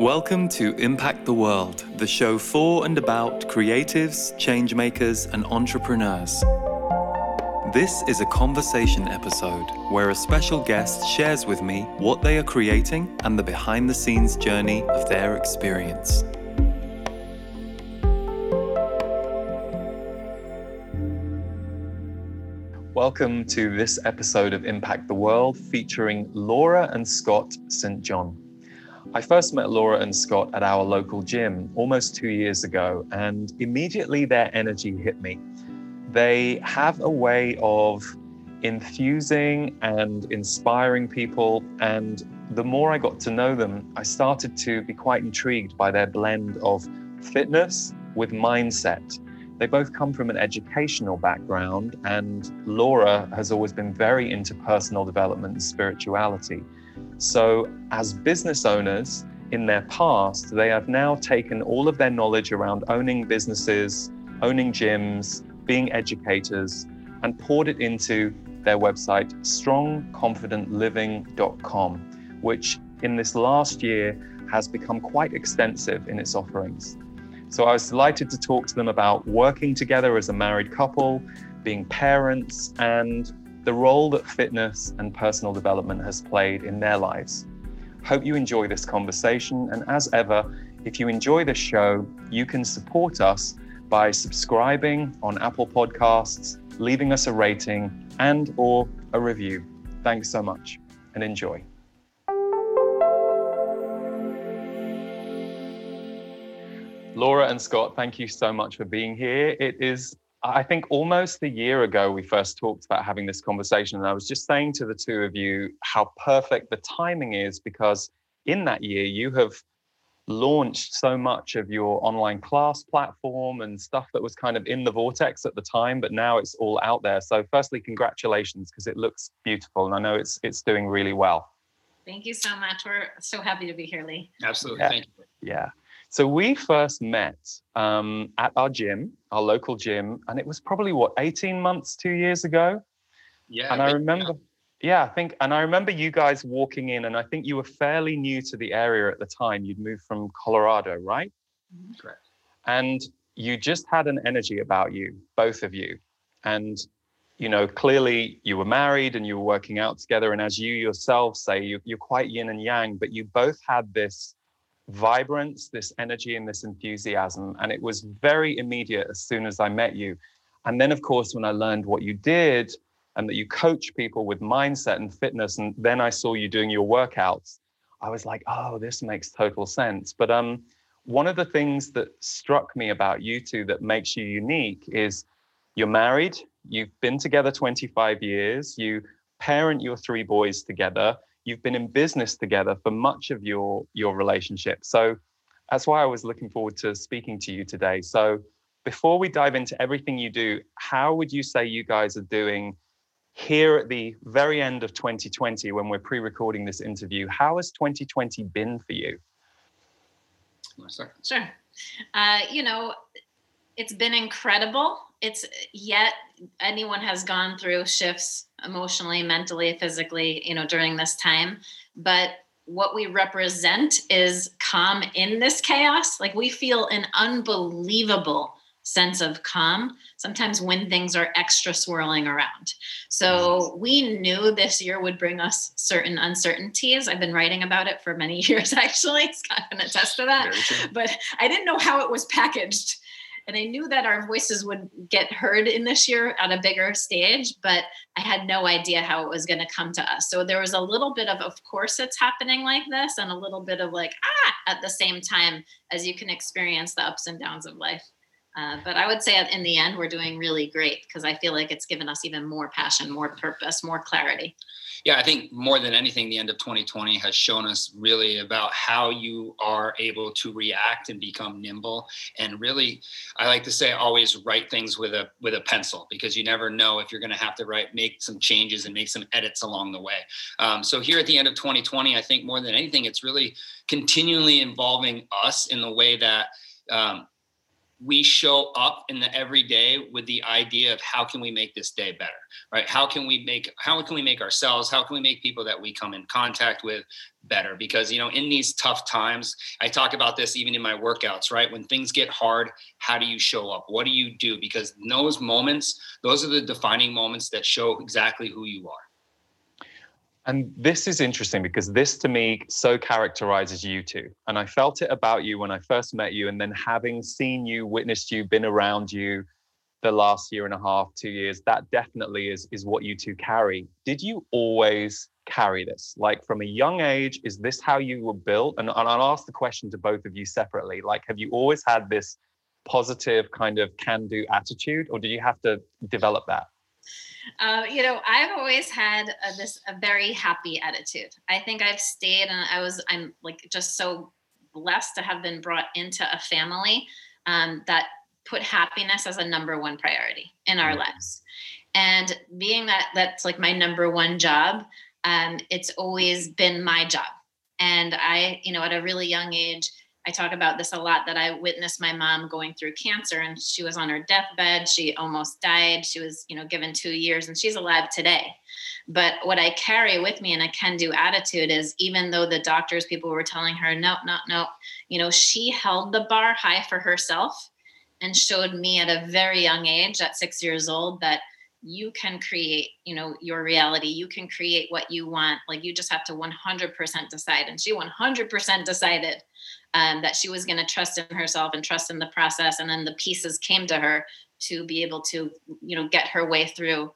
Welcome to Impact the World, the show for and about creatives, changemakers, and entrepreneurs. This is a conversation episode where a special guest shares with me what they are creating and the behind the scenes journey of their experience. Welcome to this episode of Impact the World featuring Laura and Scott St. John. I first met Laura and Scott at our local gym almost two years ago, and immediately their energy hit me. They have a way of infusing and inspiring people, and the more I got to know them, I started to be quite intrigued by their blend of fitness with mindset. They both come from an educational background, and Laura has always been very into personal development and spirituality. So, as business owners in their past, they have now taken all of their knowledge around owning businesses, owning gyms, being educators, and poured it into their website, strongconfidentliving.com, which in this last year has become quite extensive in its offerings. So I was delighted to talk to them about working together as a married couple, being parents, and the role that fitness and personal development has played in their lives. Hope you enjoy this conversation. And as ever, if you enjoy this show, you can support us by subscribing on Apple Podcasts, leaving us a rating and or a review. Thanks so much and enjoy. Laura and Scott, thank you so much for being here. It is I think almost a year ago, we first talked about having this conversation. And I was just saying to the two of you how perfect the timing is because in that year, you have launched so much of your online class platform and stuff that was kind of in the vortex at the time, but now it's all out there. So, firstly, congratulations because it looks beautiful. And I know it's, it's doing really well. Thank you so much. We're so happy to be here, Lee. Absolutely. Yeah. Thank you. Yeah. So we first met um, at our gym, our local gym, and it was probably what 18 months, two years ago. Yeah. and I remember, yeah, I think, and I remember you guys walking in, and I think you were fairly new to the area at the time. You'd moved from Colorado, right? yeah, Correct. And you just had an energy about you, both of you, and you know clearly you were married and you were working out together. And as you yourself say, you, you're quite yin and yang, but you both had this vibrance, this energy, and this enthusiasm. And it was very immediate as soon as I met you. And then, of course, when I learned what you did and that you coach people with mindset and fitness, and then I saw you doing your workouts, I was like, oh, this makes total sense. But um, one of the things that struck me about you two that makes you unique is you're married, you've been together 25 years, you parent your three boys together, you've been in business together for much of your your relationship so that's why i was looking forward to speaking to you today so before we dive into everything you do how would you say you guys are doing here at the very end of 2020 when we're pre-recording this interview how has 2020 been for you? Sure. Uh, you know, it's been incredible. It's yet anyone has gone through shifts emotionally, mentally, physically, you know, during this time. But what we represent is calm in this chaos. Like we feel an unbelievable sense of calm sometimes when things are extra swirling around. So we knew this year would bring us certain uncertainties. I've been writing about it for many years, actually. Scott can attest to that. But I didn't know how it was packaged. And I knew that our voices would get heard in this year at a bigger stage, but I had no idea how it was going to come to us. So there was a little bit of, of course, it's happening like this, and a little bit of like, ah, at the same time as you can experience the ups and downs of life. Uh, but I would say in the end, we're doing really great because I feel like it's given us even more passion, more purpose, more clarity. Yeah, I think more than anything, the end of 2020 has shown us really about how you are able to react and become nimble. And really, I like to say, always write things with a with a pencil because you never know if you're going to have to write, make some changes and make some edits along the way. Um, so here at the end of 2020, I think more than anything, it's really continually involving us in the way that. Um, we show up in the everyday with the idea of how can we make this day better right? How can we make how can we make ourselves how can we make people that we come in contact with better? Because you know in these tough times i talk about this even in my workouts right? When things get hard how do you show up? What do you do? Because those moments those are the defining moments that show exactly who you are and this is interesting because this to me so characterizes you two. And I felt it about you when I first met you. And then having seen you, witnessed you, been around you the last year and a half, two years, that definitely is, is what you two carry. Did you always carry this? Like from a young age, is this how you were built? And, and I'll ask the question to both of you separately. Like, have you always had this positive kind of can do attitude, or did you have to develop that? Uh, you know, I've always had a, this a very happy attitude. I think I've stayed, and I was I'm like just so blessed to have been brought into a family um, that put happiness as a number one priority in our mm-hmm. lives. And being that that's like my number one job, um, it's always been my job. And I, you know, at a really young age, I talk about this a lot that I witnessed my mom going through cancer and she was on her deathbed. She almost died. She was, you know, given two years and she's alive today. But what I carry with me and a can do attitude is even though the doctors, people were telling her, no, no, no, you know, she held the bar high for herself and showed me at a very young age, at six years old, that you can create you know your reality you can create what you want like you just have to 100% decide and she 100% decided um, that she was going to trust in herself and trust in the process and then the pieces came to her to be able to you know get her way through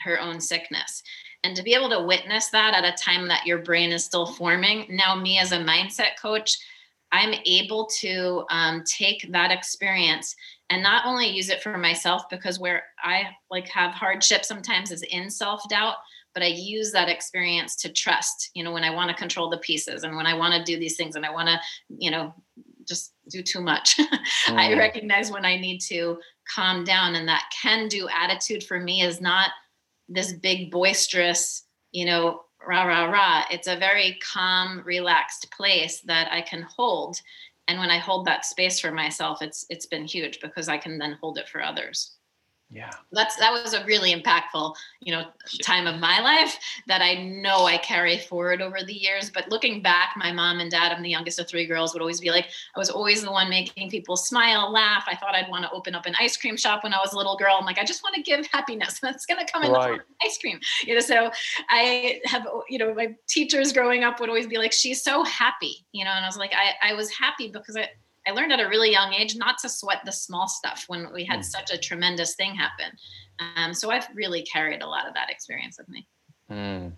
her own sickness. And to be able to witness that at a time that your brain is still forming now me as a mindset coach i'm able to um, take that experience and not only use it for myself because where i like have hardship sometimes is in self-doubt but I use that experience to trust, you know, when I want to control the pieces and when I want to do these things and I want to, you know, just do too much. mm. I recognize when I need to calm down. And that can do attitude for me is not this big boisterous, you know, rah, rah, rah. It's a very calm, relaxed place that I can hold. And when I hold that space for myself, it's it's been huge because I can then hold it for others yeah. That's that was a really impactful you know time of my life that i know i carry forward over the years. But looking back my mom and dad i'm the youngest of three girls would always be like i was always the one making people smile laugh. I thought i'd want to open up an ice cream shop when i was a little girl. I'm like i just want to give happiness. That's going to come in right. the form of ice cream. You know so i have you know my teachers growing up would always be like she's so happy you know and i was like i, I was happy because i I learned at a really young age not to sweat the small stuff when we had mm. such a tremendous thing happen. Um, so I've really carried a lot of that experience with me. Mm.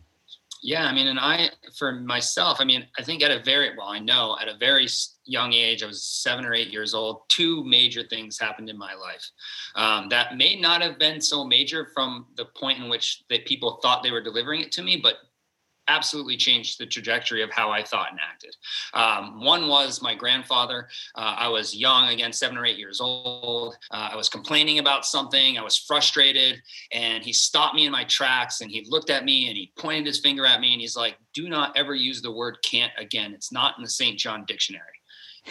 Yeah, I mean, and I, for myself, I mean, I think at a very, well, I know at a very young age, I was seven or eight years old, two major things happened in my life um, that may not have been so major from the point in which that people thought they were delivering it to me, but absolutely changed the trajectory of how I thought and acted. Um, one was my grandfather. Uh, I was young, again, seven or eight years old. Uh, I was complaining about something. I was frustrated, and he stopped me in my tracks and he looked at me and he pointed his finger at me and he's like, "Do not ever use the word can't again. It's not in the St. John Dictionary."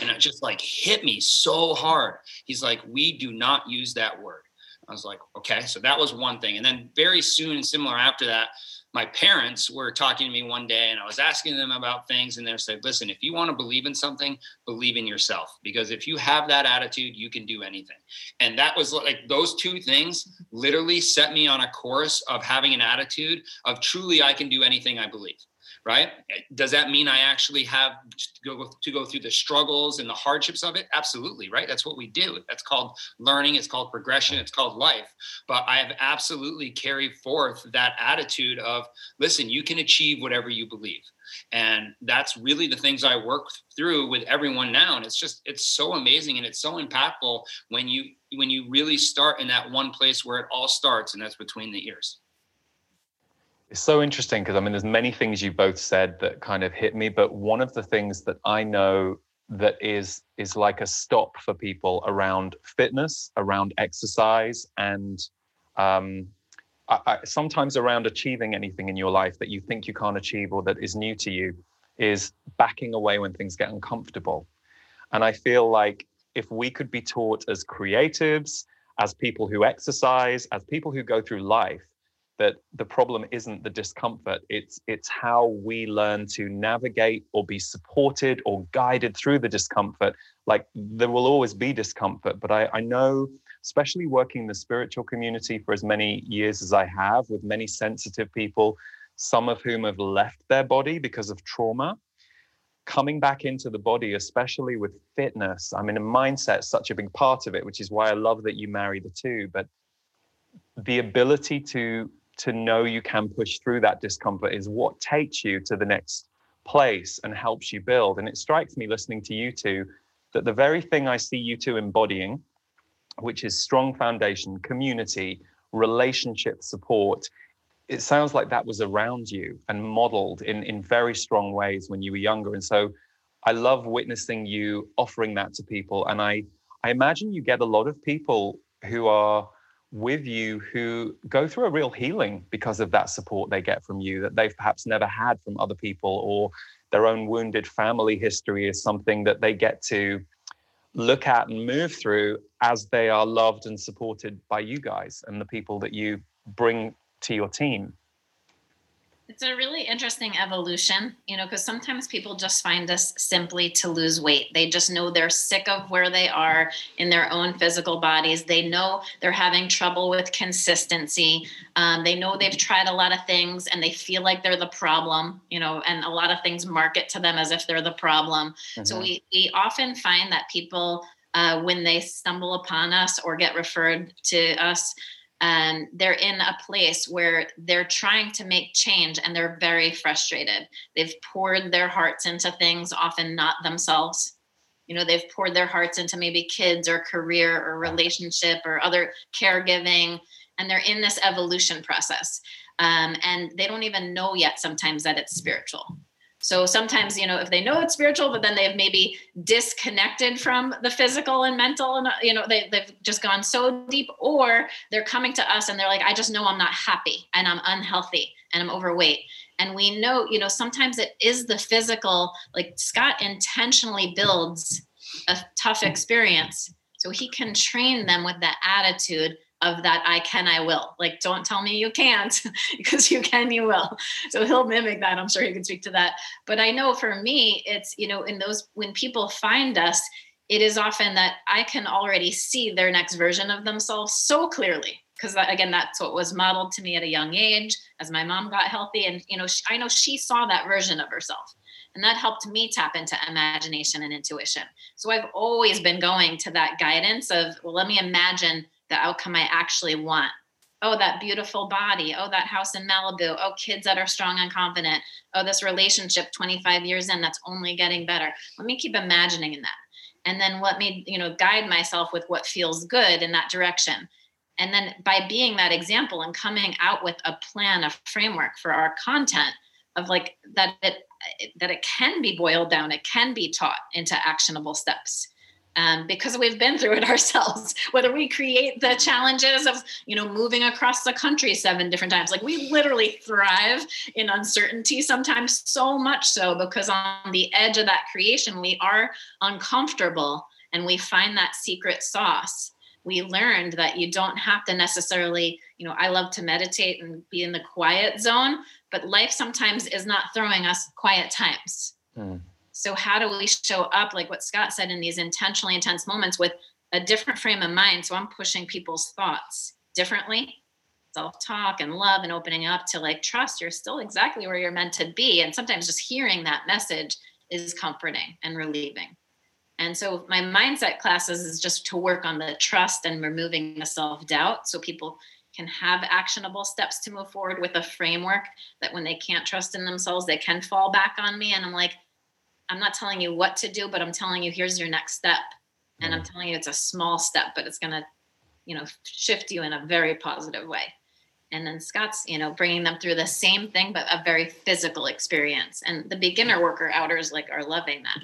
And it just like hit me so hard. He's like, "We do not use that word." I was like, okay. So that was one thing. And then very soon, and similar after that, my parents were talking to me one day and I was asking them about things and they said, listen, if you want to believe in something, believe in yourself. Because if you have that attitude, you can do anything. And that was like those two things literally set me on a course of having an attitude of truly I can do anything I believe right? Does that mean I actually have to go, to go through the struggles and the hardships of it? Absolutely, right? That's what we do. That's called learning, it's called progression, it's called life. But I have absolutely carried forth that attitude of listen, you can achieve whatever you believe. And that's really the things I work through with everyone now. And it's just, it's so amazing and it's so impactful when you when you really start in that one place where it all starts, and that's between the ears. It's so interesting because I mean, there's many things you both said that kind of hit me, but one of the things that I know that is is like a stop for people around fitness, around exercise, and um, I, I, sometimes around achieving anything in your life that you think you can't achieve or that is new to you, is backing away when things get uncomfortable. And I feel like if we could be taught as creatives, as people who exercise, as people who go through life, that the problem isn't the discomfort it's it's how we learn to navigate or be supported or guided through the discomfort. Like there will always be discomfort but i i know especially working in the spiritual community for as many years as i have with many sensitive people some of whom have left their body because of trauma coming back into the body especially with fitness i mean a mindset such a big part of it which is why i love that you marry the two but the ability to to know you can push through that discomfort is what takes you to the next place and helps you build. And it strikes me listening to you two that the very thing I see you two embodying, which is strong foundation, community, relationship support, it sounds like that was around you and modeled in, in very strong ways when you were younger. And so I love witnessing you offering that to people. And I, I imagine you get a lot of people who are with you who go through a real healing because of that support they get from you that they've perhaps never had from other people or their own wounded family history is something that they get to look at and move through as they are loved and supported by you guys and the people that you bring to your team it's a really interesting evolution, you know, because sometimes people just find us simply to lose weight. They just know they're sick of where they are in their own physical bodies. They know they're having trouble with consistency. Um, they know they've tried a lot of things and they feel like they're the problem, you know, and a lot of things market to them as if they're the problem. Mm-hmm. So we, we often find that people, uh, when they stumble upon us or get referred to us, and they're in a place where they're trying to make change and they're very frustrated. They've poured their hearts into things, often not themselves. You know, they've poured their hearts into maybe kids or career or relationship or other caregiving, and they're in this evolution process. Um, and they don't even know yet sometimes that it's spiritual. So sometimes, you know, if they know it's spiritual, but then they've maybe disconnected from the physical and mental, and, uh, you know, they, they've just gone so deep, or they're coming to us and they're like, I just know I'm not happy and I'm unhealthy and I'm overweight. And we know, you know, sometimes it is the physical, like Scott intentionally builds a tough experience so he can train them with that attitude of that I can, I will. Like, don't tell me you can't because you can, you will. So he'll mimic that. I'm sure he can speak to that. But I know for me, it's, you know, in those, when people find us, it is often that I can already see their next version of themselves so clearly. Because again, that's what was modeled to me at a young age as my mom got healthy. And, you know, she, I know she saw that version of herself. And that helped me tap into imagination and intuition. So I've always been going to that guidance of, well, let me imagine the outcome I actually want. Oh, that beautiful body. Oh, that house in Malibu. Oh, kids that are strong and confident. Oh, this relationship 25 years in that's only getting better. Let me keep imagining in that. And then let me, you know, guide myself with what feels good in that direction. And then by being that example and coming out with a plan, a framework for our content of like that it that it can be boiled down, it can be taught into actionable steps um, because we've been through it ourselves. Whether we create the challenges of you know moving across the country seven different times. Like we literally thrive in uncertainty sometimes so much so because on the edge of that creation we are uncomfortable and we find that secret sauce. We learned that you don't have to necessarily you know i love to meditate and be in the quiet zone but life sometimes is not throwing us quiet times. Mm. So, how do we show up, like what Scott said, in these intentionally intense moments with a different frame of mind? So, I'm pushing people's thoughts differently, self talk and love, and opening up to like trust you're still exactly where you're meant to be. And sometimes just hearing that message is comforting and relieving. And so, my mindset classes is just to work on the trust and removing the self doubt so people can have actionable steps to move forward with a framework that when they can't trust in themselves, they can fall back on me. And I'm like, I'm not telling you what to do, but I'm telling you here's your next step. And I'm mm. telling you it's a small step, but it's going to, you know, shift you in a very positive way. And then Scott's, you know, bringing them through the same thing, but a very physical experience. And the beginner worker outers like are loving that.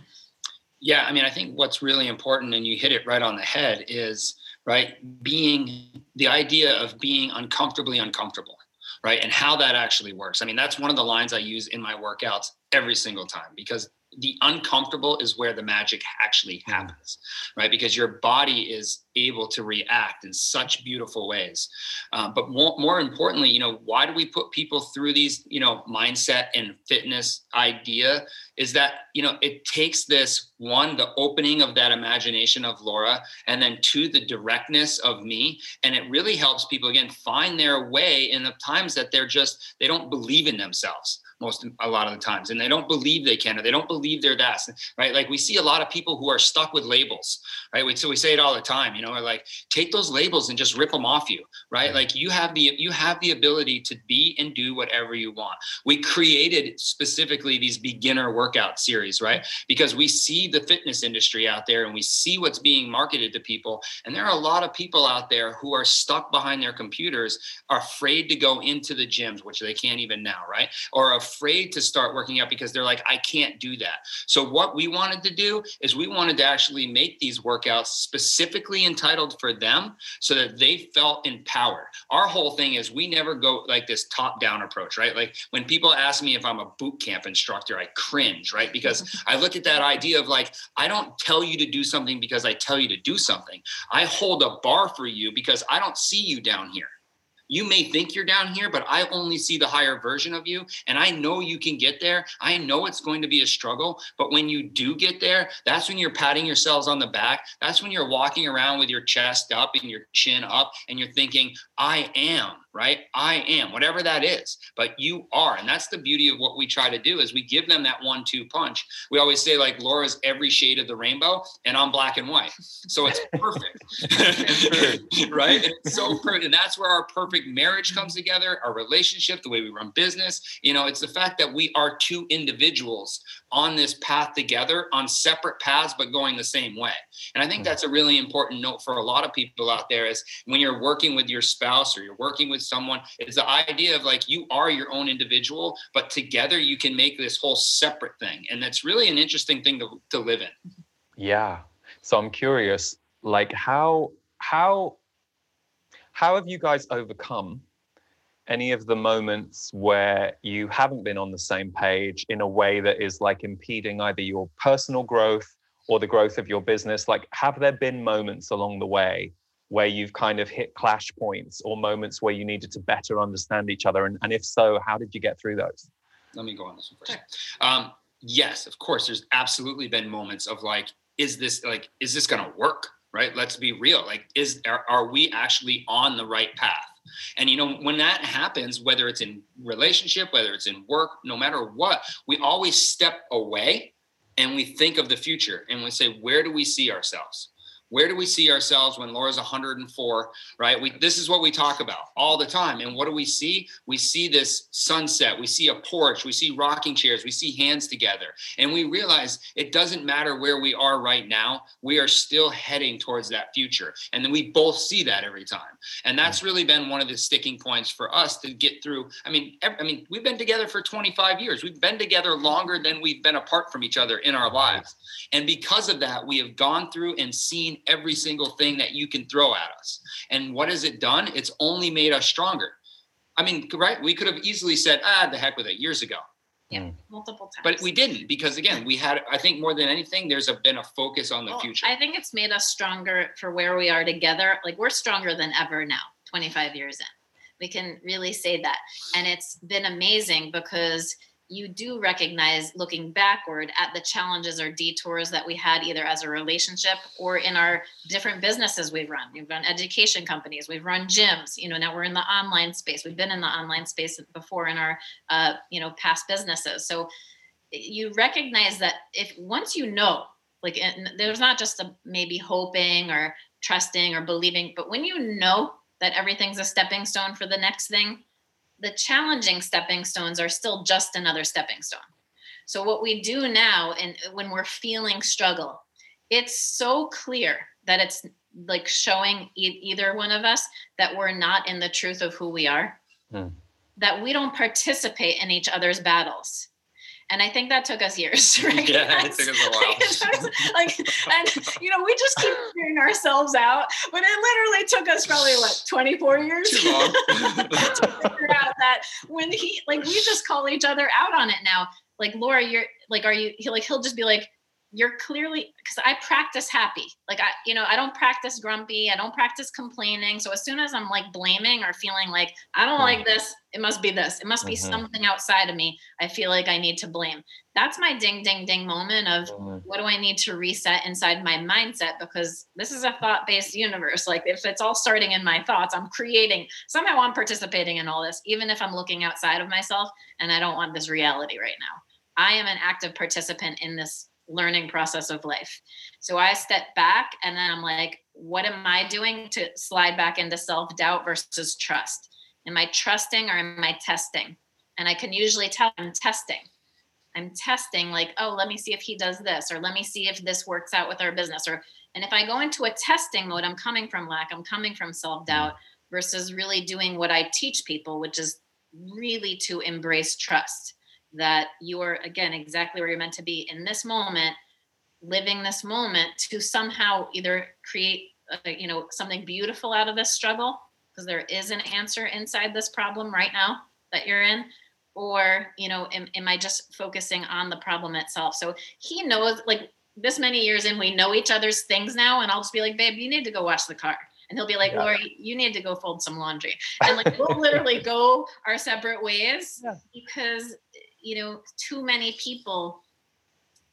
Yeah, I mean, I think what's really important, and you hit it right on the head, is right being the idea of being uncomfortably uncomfortable right and how that actually works i mean that's one of the lines i use in my workouts every single time because the uncomfortable is where the magic actually hmm. happens, right? Because your body is able to react in such beautiful ways. Um, but more, more importantly, you know, why do we put people through these, you know, mindset and fitness idea? Is that, you know, it takes this one, the opening of that imagination of Laura, and then two, the directness of me. And it really helps people, again, find their way in the times that they're just, they don't believe in themselves most a lot of the times and they don't believe they can or they don't believe they're that right? Like we see a lot of people who are stuck with labels right? So we say it all the time you know or like take those labels and just rip them off you right? Like you have the you have the ability to be and do whatever you want. We created specifically these beginner workout series right? Because we see the fitness industry out there and we see what's being marketed to people and there are a lot of people out there who are stuck behind their computers are afraid to go into the gyms which they can't even now right? Or afraid to start working out because they're like, I can't do that. So, what we wanted to do is we wanted to actually make these workouts specifically entitled for them so that they felt empowered. Our whole thing is we never go like this top down approach, right? Like when people ask me if I'm a boot camp instructor, I cringe, right? Because I look at that idea of like, I don't tell you to do something because I tell you to do something. I hold a bar for you because I don't see you down here you may think you're down here, but I only see the higher version of you. And I know you can get there. I know it's going to be a struggle. But when you do get there, that's when you're patting yourselves on the back. That's when you're walking around with your chest up and your chin up and you're thinking, I am right? I am, whatever that is, but you are. And that's the beauty of what we try to do is we give them that one two punch. We always say like Laura's every shade of the rainbow and I'm black and white. So it's perfect. right? It's so perfect. And that's where our perfect marriage comes together, our relationship, the way we run business. You know, it's the fact that we are two individuals on this path together on separate paths but going the same way. And i think hmm. that's a really important note for a lot of people out there is when you're working with your spouse or you're working with someone it's the idea of like you are your own individual but together you can make this whole separate thing. And that's really an interesting thing to, to live in. Yeah. So i'm curious like how how how have you guys overcome any of the moments where you haven't been on the same page in a way that is like impeding either your personal growth or the growth of your business? Like, have there been moments along the way where you've kind of hit clash points or moments where you needed to better understand each other? And, and if so, how did you get through those? Let me go on this one first. Um, yes, of course, there's absolutely been moments of like, is this like, is this going to work? Right? Let's be real. Like, is are, are we actually on the right path? And you know, when that happens, whether it's in relationship, whether it's in work, no matter what, we always step away and we think of the future and we say, where do we see ourselves? Where do we see ourselves when Laura's 104, right? We, this is what we talk about all the time. And what do we see? We see this sunset, we see a porch, we see rocking chairs, we see hands together. And we realize it doesn't matter where we are right now, we are still heading towards that future. And then we both see that every time. And that's really been one of the sticking points for us to get through. I mean, I mean, we've been together for 25 years. We've been together longer than we've been apart from each other in our lives. And because of that, we have gone through and seen every single thing that you can throw at us. And what has it done? It's only made us stronger. I mean, right? We could have easily said, ah, the heck with it years ago. Yeah, mm. multiple times. But we didn't because again, we had I think more than anything, there's a, been a focus on the well, future. I think it's made us stronger for where we are together. Like we're stronger than ever now, 25 years in. We can really say that. And it's been amazing because you do recognize looking backward at the challenges or detours that we had either as a relationship or in our different businesses we've run. We've run education companies, we've run gyms. You know, now we're in the online space. We've been in the online space before in our, uh, you know, past businesses. So you recognize that if once you know, like, there's not just a maybe hoping or trusting or believing, but when you know that everything's a stepping stone for the next thing the challenging stepping stones are still just another stepping stone. So what we do now and when we're feeling struggle, it's so clear that it's like showing e- either one of us that we're not in the truth of who we are. Hmm. That we don't participate in each other's battles and I think that took us years. Right? Yeah, it took us a while. like, and you know, we just keep figuring ourselves out, but it literally took us probably what 24 years Too long. to figure out that when he, like, we just call each other out on it now. Like, Laura, you're like are you he like he'll just be like you're clearly because I practice happy. Like I, you know, I don't practice grumpy. I don't practice complaining. So as soon as I'm like blaming or feeling like I don't like this, it must be this. It must be mm-hmm. something outside of me. I feel like I need to blame. That's my ding ding ding moment of mm-hmm. what do I need to reset inside my mindset because this is a thought-based universe. Like if it's all starting in my thoughts, I'm creating somehow I'm participating in all this, even if I'm looking outside of myself and I don't want this reality right now. I am an active participant in this learning process of life. So I step back and then I'm like, what am I doing to slide back into self doubt versus trust? Am I trusting or am I testing? And I can usually tell I'm testing. I'm testing, like, oh, let me see if he does this, or let me see if this works out with our business. Or, and if I go into a testing mode, I'm coming from lack, I'm coming from self doubt versus really doing what I teach people, which is really to embrace trust that you are again exactly where you're meant to be in this moment living this moment to somehow either create a, you know something beautiful out of this struggle because there is an answer inside this problem right now that you're in or you know am, am i just focusing on the problem itself so he knows like this many years in we know each other's things now and i'll just be like babe you need to go wash the car and he'll be like, yeah. Lori, you need to go fold some laundry. And like we'll literally go our separate ways yeah. because you know, too many people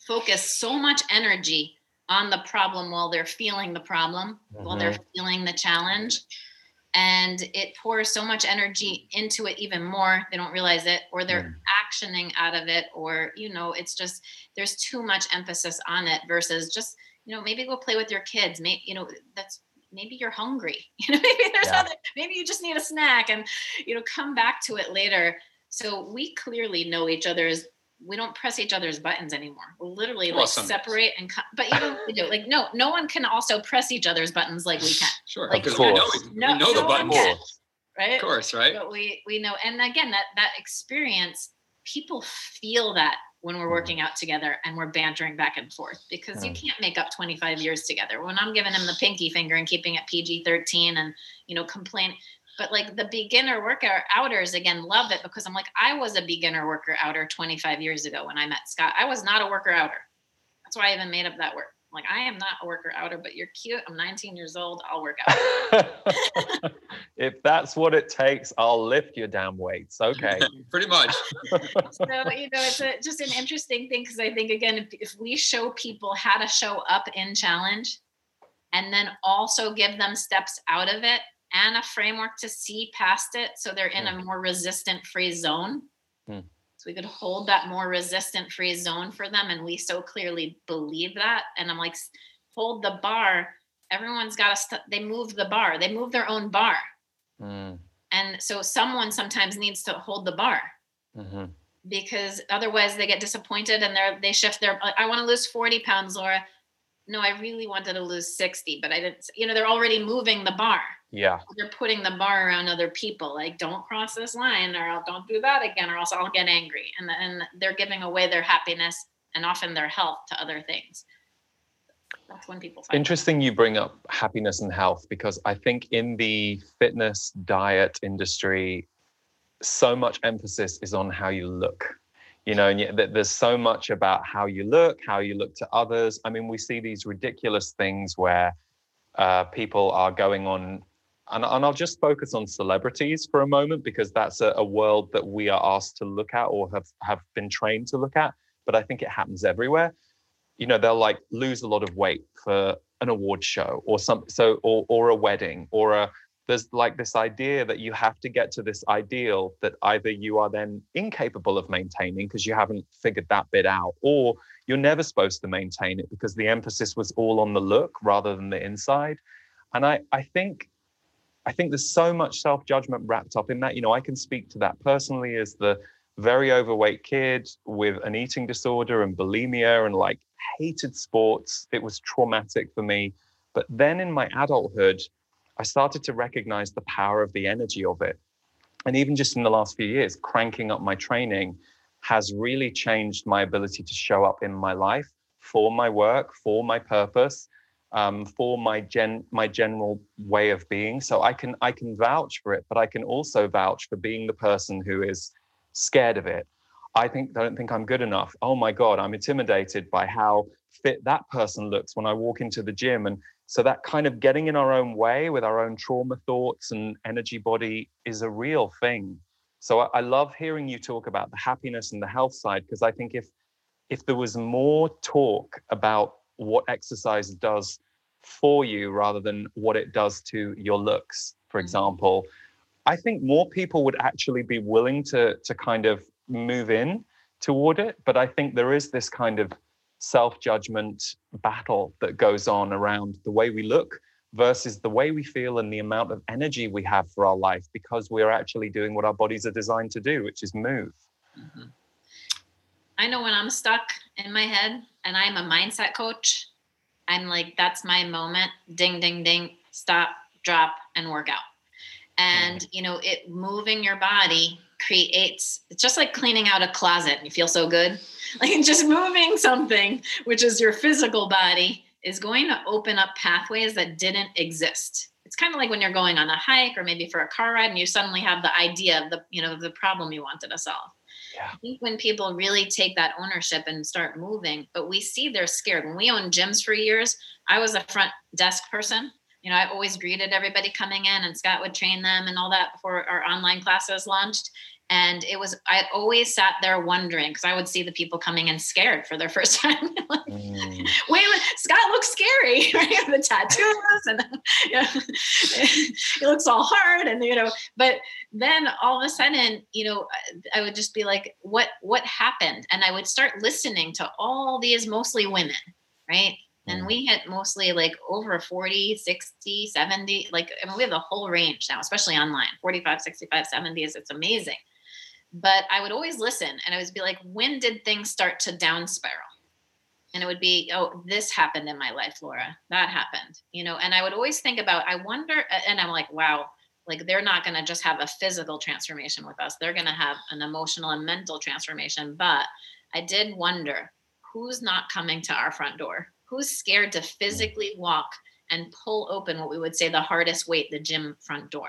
focus so much energy on the problem while they're feeling the problem, mm-hmm. while they're mm-hmm. feeling the challenge. And it pours so much energy into it even more. They don't realize it, or they're mm. actioning out of it, or, you know, it's just there's too much emphasis on it versus just, you know, maybe go play with your kids. Maybe, you know, that's maybe you're hungry. You know, maybe there's yeah. other, maybe you just need a snack and, you know, come back to it later so we clearly know each other's we don't press each other's buttons anymore. We'll literally like separate and cut. But even we do like no, no one can also press each other's buttons like we can. Sure, like because we know, no, we know the buttons, can, right? Of course, right? But we we know, and again, that that experience, people feel that when we're mm-hmm. working out together and we're bantering back and forth because you can't make up 25 years together. When I'm giving him the pinky finger and keeping it PG 13 and you know complain, but like the beginner worker outers again love it because i'm like i was a beginner worker outer 25 years ago when i met scott. I was not a worker outer. That's why i even made up that word. I'm like i am not a worker outer but you're cute. I'm 19 years old. I'll work out. If that's what it takes i'll lift your damn weights. Okay. Pretty much. So you know it's a, just an interesting thing because i think again if, if we show people how to show up in challenge and then also give them steps out of it and a framework to see past it so they're in a more resistant free zone. Hmm. So we could hold that more resistant free zone for them. And we so clearly believe that. And I'm like, hold the bar. Everyone's got to, st- they move the bar, they move their own bar. Hmm. And so someone sometimes needs to hold the bar. Mm-hmm. Because otherwise they get disappointed and they're they shift their I want to lose 40 pounds, Laura. No, I really wanted to lose 60, but I didn't, you know, they're already moving the bar yeah. They're putting the bar around other people like don't cross this line or don't do that again or else i'll get angry. And then they're giving away their happiness and often their health to other things. That's when people find interesting you bring up happiness and health because i think in the fitness diet industry so much emphasis is on how you look. You know and yet there's so much about how you look how you look to others. I mean we see these ridiculous things where uh, people are going on and, and I'll just focus on celebrities for a moment because that's a, a world that we are asked to look at or have, have been trained to look at. But I think it happens everywhere. You know, they'll like lose a lot of weight for an award show or some so or or a wedding or a there's like this idea that you have to get to this ideal that either you are then incapable of maintaining because you haven't figured that bit out or you're never supposed to maintain it because the emphasis was all on the look rather than the inside and i i think I think there's so much self judgment wrapped up in that. You know, I can speak to that personally as the very overweight kid with an eating disorder and bulimia and like hated sports. It was traumatic for me. But then in my adulthood, I started to recognize the power of the energy of it. And even just in the last few years, cranking up my training has really changed my ability to show up in my life for my work, for my purpose, um, for my gen my general way of being. So I can I can vouch for it, but I can also vouch for being the person who is scared of it. I think I don't think I'm good enough. Oh my God, I'm intimidated by how fit that person looks when I walk into the gym. And so that kind of getting in our own way with our own trauma thoughts and energy body is a real thing. So I, I love hearing you talk about the happiness and the health side because I think if if there was more talk about what exercise does for you rather than what it does to your looks, for mm-hmm. example, I think more people would actually be willing to to kind of move in toward it. But I think there is this kind of self judgment battle that goes on around the way we look versus the way we feel and the amount of energy we have for our life because we're actually doing what our bodies are designed to do, which is move. Mm-hmm. I know when I'm stuck in my head and I'm a mindset coach, I'm like, that's my moment. Ding, ding, ding, stop, drop, and work out. And, mm-hmm. you know, it moving your body creates it's just like cleaning out a closet and you feel so good like just moving something which is your physical body is going to open up pathways that didn't exist it's kind of like when you're going on a hike or maybe for a car ride and you suddenly have the idea of the you know the problem you wanted to solve yeah. I think when people really take that ownership and start moving, but we see they're scared. When we owned gyms for years, I was a front desk person you know, I always greeted everybody coming in and Scott would train them and all that before our online classes launched. And it was, I always sat there wondering because I would see the people coming in scared for their first time. like, mm. Wait, Scott looks scary, right? The tattoos and you know, he looks all hard and, you know, but then all of a sudden, you know, I would just be like, what, what happened? And I would start listening to all these mostly women, right? and mm. we hit mostly like over 40 60 70 like i mean we have the whole range now especially online 45 65 70 is it's amazing but i would always listen and i would be like when did things start to down spiral? And it would be oh this happened in my life laura. That happened you know and i would always think about i wonder and i'm like wow like they're not going to just have a physical transformation with us. They're going to have an emotional and mental transformation. But i did wonder who's not coming to our front door? Who's scared to mm. physically walk and pull open what we would say the hardest weight, the gym front door?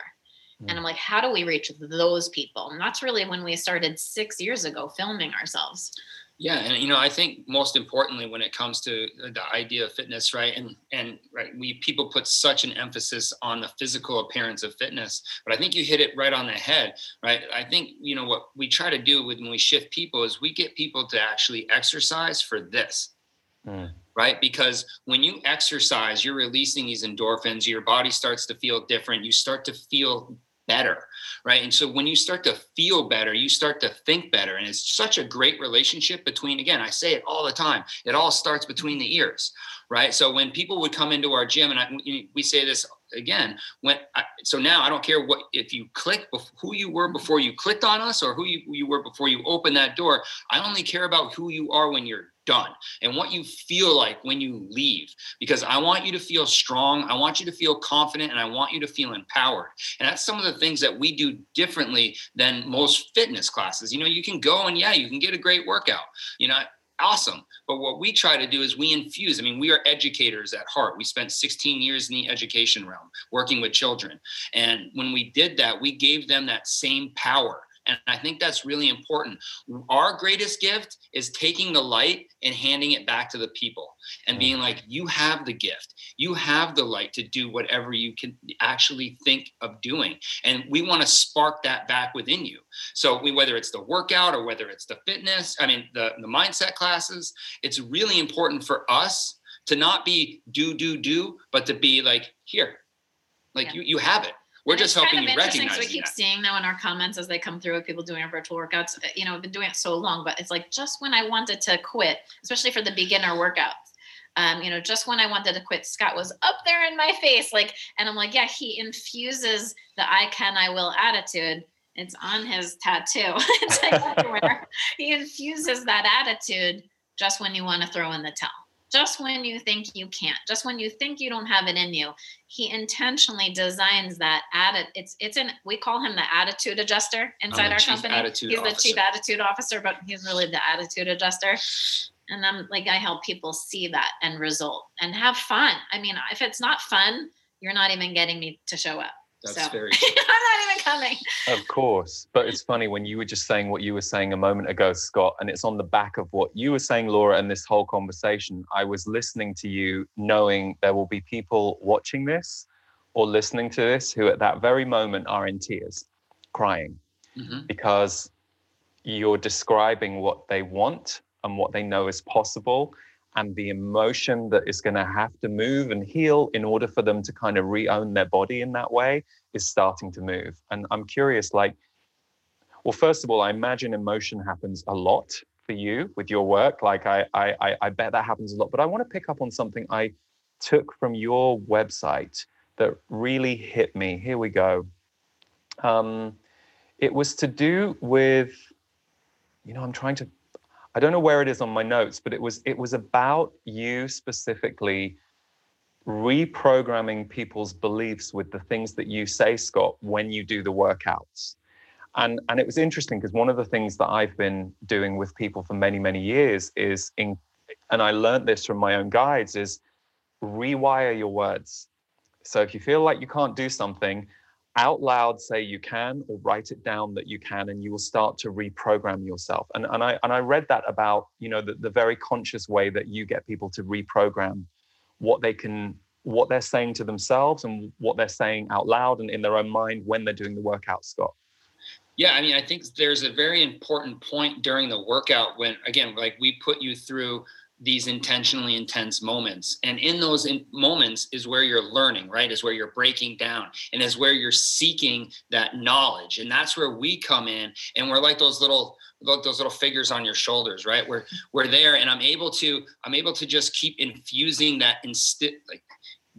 And I'm like, how do we reach those people? And that's really when we started six years ago filming ourselves. Yeah, and you know, I think most importantly, when it comes to the idea of fitness, right, and and right, we people put such an emphasis on the physical appearance of fitness, but I think you hit it right on the head, right? I think you know what we try to do when we shift people is we get people to actually exercise for this. Mm right? Because when you exercise, you're releasing these endorphins, your body starts to feel different, you start to feel better, right? And so when you start to feel better, you start to think better. And it's such a great relationship between, again, I say it all the time, it all starts between the ears, right? So when people would come into our gym, and I, we say this again, when I, so now I don't care what if you click who you were before you clicked on us or who you, you were before you opened that door. I only care about who you are when you're done and what you feel like when you leave because I want you to feel strong. I want you to feel confident and I want you to feel empowered. And that's some of the things that we do differently than most fitness classes. You know, you can go and yeah, you can get a great workout. You know, awesome. But what we try to do is we infuse. I mean, we are educators at heart. We spent 16 years in the education realm working with children. And when we did that, we gave them that same power and I think that's really important. Our greatest gift is taking the light and handing it back to the people and mm. being like, you have the gift. You have the light to do whatever you can actually think of doing. And we want to spark that back within you. So we, whether it's the workout or whether it's the fitness, I mean, the, the mindset classes, it's really important for us to not be do, do, do, but to be like, here, like yeah. you, you have it we're just helping kind of you recognize. So we keep that. seeing now in our comments as they come through of people doing our virtual workouts. Uh, you know, I've been doing it so long, but it's like just when I wanted to quit, especially for the beginner workouts. Um, you know, just when I wanted to quit, Scott was up there in my face, like, and I'm like, yeah, he infuses the "I can, I will" attitude. It's on his tattoo. it's like everywhere. he infuses that attitude just when you want to throw in the towel just when you think you can't just when you think you don't have it in you he intentionally designs that added it's it's an we call him the attitude adjuster inside our company. he's officer. the chief attitude officer but he's really the attitude adjuster. And i'm like i help people see that and result and have fun. I mean if it's not fun you're not even getting me to show up That's So- very I'm not even coming. Of course. But it's funny when you were just saying what you were saying a moment ago, Scott, and it's on the back of what you were saying, Laura, and this whole conversation. I was listening to you knowing there will be people watching this or listening to this who at that very moment are in tears, crying, Mhm. because you're describing what they want and what they know is possible and the emotion that is going to have to move and heal in order for them to kind of re-own their body in that way is starting to move. And i'm curious like well first of all i imagine emotion happens a lot for you with your work. Like i i I- bet that happens a lot. But i want to pick up on something i took from your website that really hit me. Here we go. Um it was to do with you know i'm trying to i don't know where it is on my notes but it was it was about you specifically reprogramming people's beliefs with the things that you say scott when you do the workouts. And and it was interesting because one of the things that i've been doing with people for many many years is in and i learned this from my own guides is rewire your words. So if you feel like you can't do something out loud say you can or write it down that you can and you will start to reprogram yourself. And, and i and i read that about you know the, the very conscious way that you get people to reprogram what they can what they're saying to themselves and what they're saying out loud and in their own mind when they're doing the workout scott. Yeah, I mean, I think there's a very important point during the workout when, again, like we put you through these intentionally intense moments. And in those in moments is where you're learning, right? Is where you're breaking down and is where you're seeking that knowledge. And that's where we come in and we're like those little those little figures on your shoulders, right? We're we're there and I'm able to I'm able to just keep infusing that insti- like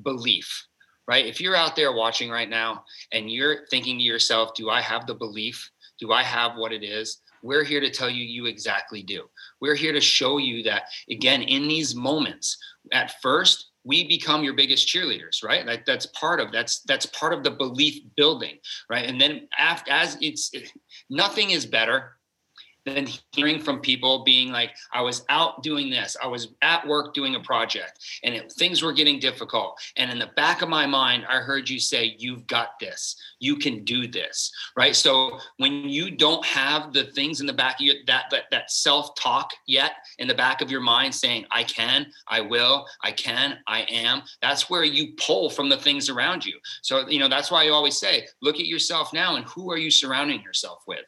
belief, right? If you're out there watching right now and you're thinking to yourself, do I have the belief? Do I have what it is? We're here to tell you you exactly do. We're here to show you that again in these moments at first we become your biggest cheerleaders right? Like that's part of that's that's part of the belief building right? And then after as it's nothing is better than hearing from people being like i was out doing this. I was at work doing a project and it, things were getting difficult. And in the back of my mind i heard you say you've got this. You can do this. Right? So when you don't have the things in the back of your that that, that self-talk yet in the back of your mind saying i can i will i can i am that's where you pull from the things around you. So you know that's why i always say look at yourself now and who are you surrounding yourself with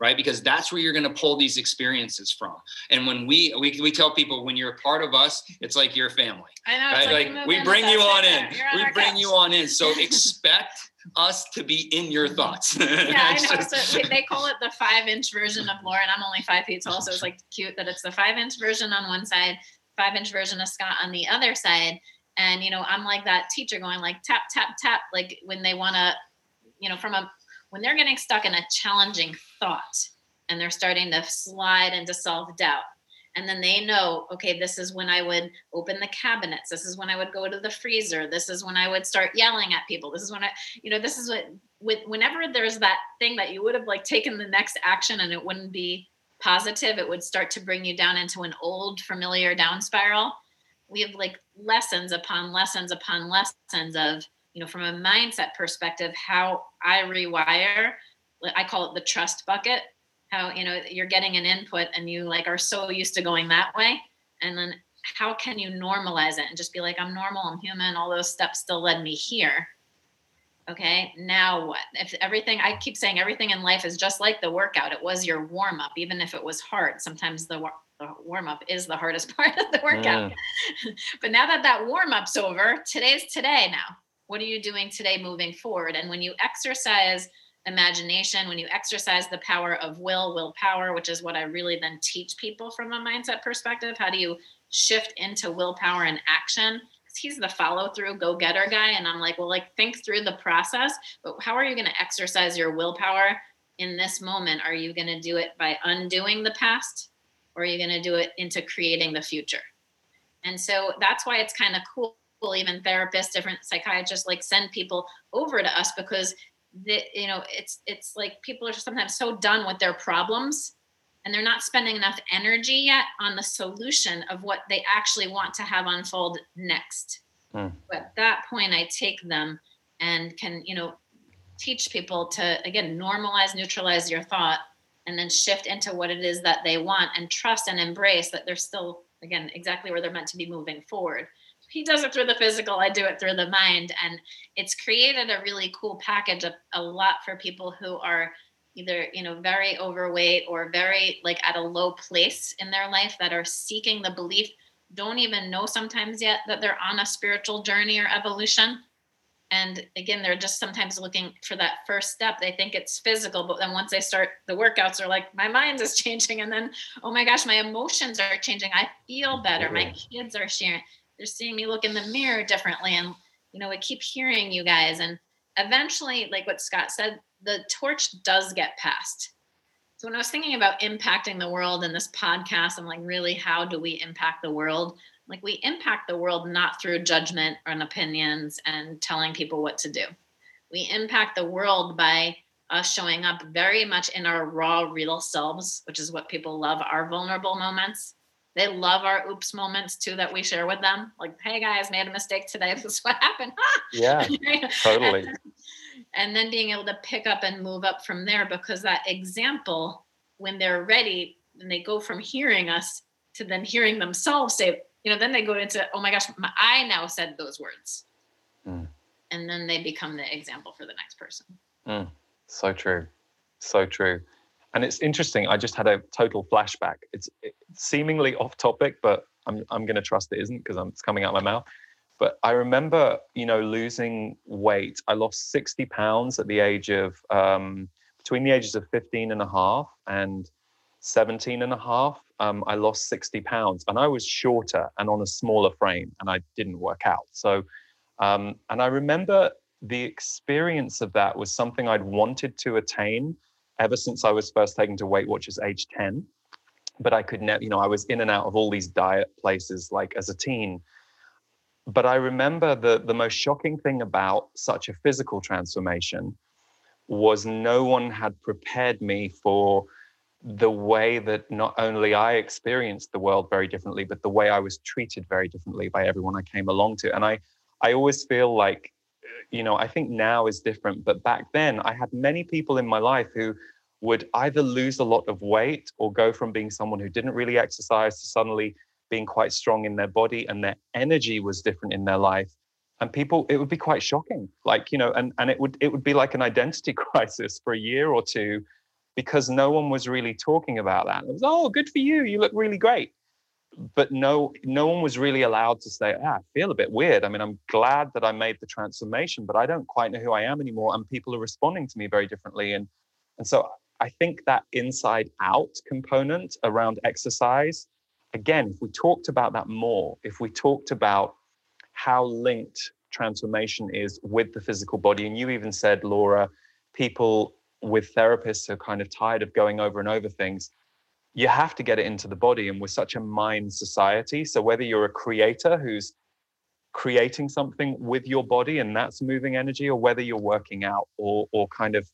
right because that's where you're going to pull these experiences from and when we, we we tell people when you're a part of us it's like your family I know. Right like, like, we bring you on in. On we bring couch. you on in so expect us to be in your mm-hmm. thoughts Yeah, I know. So they- they call it the five inch version of Lauren. I'm only five feet tall, so it's like cute that it's the five inch version on one side, five inch version of Scott on the other side. And you know, I'm like that teacher going like tap, tap, tap, like when they want to, you know, from a when they're getting stuck in a challenging thought and they're starting to slide into self-doubt. And then they know, okay, this is when I would open the cabinets. This is when I would go to the freezer. This is when I would start yelling at people. This is when I, you know, this is what with whenever there's that thing that you would have like taken the next action and it wouldn't be positive, it would start to bring you down into an old familiar down spiral. We have like lessons upon lessons upon lessons of, you know, from a mindset perspective, how I rewire. I call it the trust bucket. How, you know, you're getting an input and you like are so used to going that way. And then how can you normalize it and just be like, I'm normal, I'm human, all those steps still led me here okay now what if everything i keep saying everything in life is just like the workout it was your warm up even if it was hard sometimes the, the warm up is the hardest part of the workout but now that that warm up's over today's today now what are you doing today moving forward? And when you exercise imagination when you exercise the power of will willpower which is what i really then teach people from a mindset perspective how do you shift into willpower and action? Because he's the follow through go getter guy and i'm like well like think through the process but how are you going to exercise your willpower in this moment? Are you going to do it by undoing the past or are you going to do it into creating the future? And so that's why it's kind of cool even therapists different psychiatrists like send people over to us because the, you know it's it's like people are sometimes so done with their problems and they're not spending enough energy yet on the solution of what they actually want to have unfold next. Hmm. But at that point, I take them and can, you know, teach people to again normalize neutralize your thought and then shift into what it is that they want and trust and embrace that they're still again exactly where they're meant to be moving forward he does it through the physical i do it through the mind. And it's created a really cool package of a lot for people who are either you know very overweight or very like at a low place in their life that are seeking the belief don't even know sometimes yet that they're on a spiritual journey or evolution. And again they're just sometimes looking for that first step. They think it's physical but then once they start the workouts are like my mind is changing and then oh my gosh my emotions are changing. I feel better. My mm-hmm. kids are sharing they're seeing me look in the mirror differently and you know we keep hearing you guys. And eventually like what scott said the torch does get passed. So when i was thinking about impacting the world in this podcast i'm like really how do we impact the world like we impact the world not through judgment and opinions and telling people what to do. We impact the world by us showing up very much in our raw real selves which is what people love our vulnerable moments they love our oops moments too that we share with them. Like, hey guys, made a mistake today. This is what happened. yeah, totally. And, and then being able to pick up and move up from there because that example, when they're ready, and they go from hearing us to then hearing themselves say, you know, then they go into, oh my gosh, my, I now said those words. Mm. And then they become the example for the next person. Mm. So true. So true and it's interesting. I just had a total flashback. It's, it's seemingly off topic, but I'm I'm going to trust it isn't because it's coming out of my mouth. But I remember, you know, losing weight. I lost 60 pounds at the age of um, between the ages of 15 and a half and 17 and a half. Um, I lost 60 pounds, and I was shorter and on a smaller frame, and I didn't work out. So, um, and I remember the experience of that was something I'd wanted to attain ever since I was first taken to Weight Watchers age 10. But I could never, you know, I was in and out of all these diet places like as a teen. But I remember the, the most shocking thing about such a physical transformation was no one had prepared me for the way that not only I experienced the world very differently, but the way I was treated very differently by everyone I came along to. And I, I always feel like you know, I think now is different, but back then I had many people in my life who would either lose a lot of weight or go from being someone who didn't really exercise to suddenly being quite strong in their body and their energy was different in their life. And people it would be quite shocking like you know and and it would it would be like an identity crisis for a year or two because no one was really talking about that. It was oh good for you. You look really great but no no one was really allowed to say ah, i feel a bit weird. I mean i'm glad that i made the transformation but i don't quite know who i am anymore and people are responding to me very differently. And and so i think that inside out component around exercise again if we talked about that more if we talked about how linked transformation is with the physical body and you even said laura people with therapists are kind of tired of going over and over things you have to get it into the body and we're such a mind society. So whether you're a creator who's creating something with your body and that's moving energy or whether you're working out or or kind of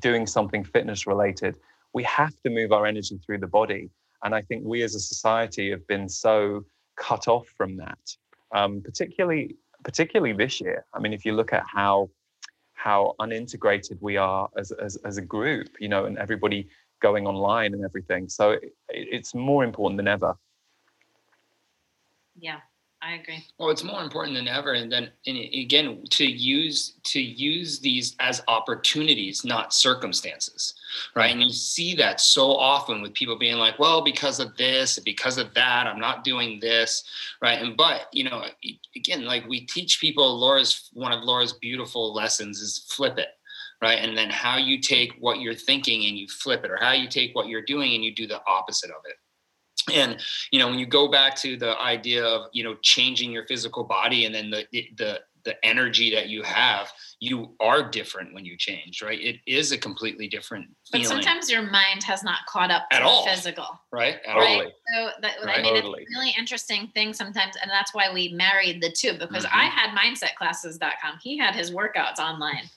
doing something fitness related we have to move our energy through the body. And i think we as a society have been so cut off from that um, particularly particularly this year. I mean if you look at how how unintegrated we are as, as, as a group you know and everybody going online and everything. So it, it's more important than ever. Yeah, I agree. Well, it's more important than ever, and then and again to use to use these as opportunities, not circumstances, right? And you see that so often with people being like, "Well, because of this, because of that, I'm not doing this," right? And but you know, again, like we teach people, Laura's one of Laura's beautiful lessons is flip it right? And then how you take what you're thinking and you flip it, or how you take what you're doing and you do the opposite of it. And you know, when you go back to the idea of you know changing your physical body and then the the the energy that you have, you are different when you change, right? It is a completely different feeling. But sometimes your mind has not caught up at all physical, right? At right. All. So that, right? I mean, totally. it's a really interesting thing sometimes, and that's why we married the two because mm-hmm. I had mindsetclasses.com. He had his workouts online.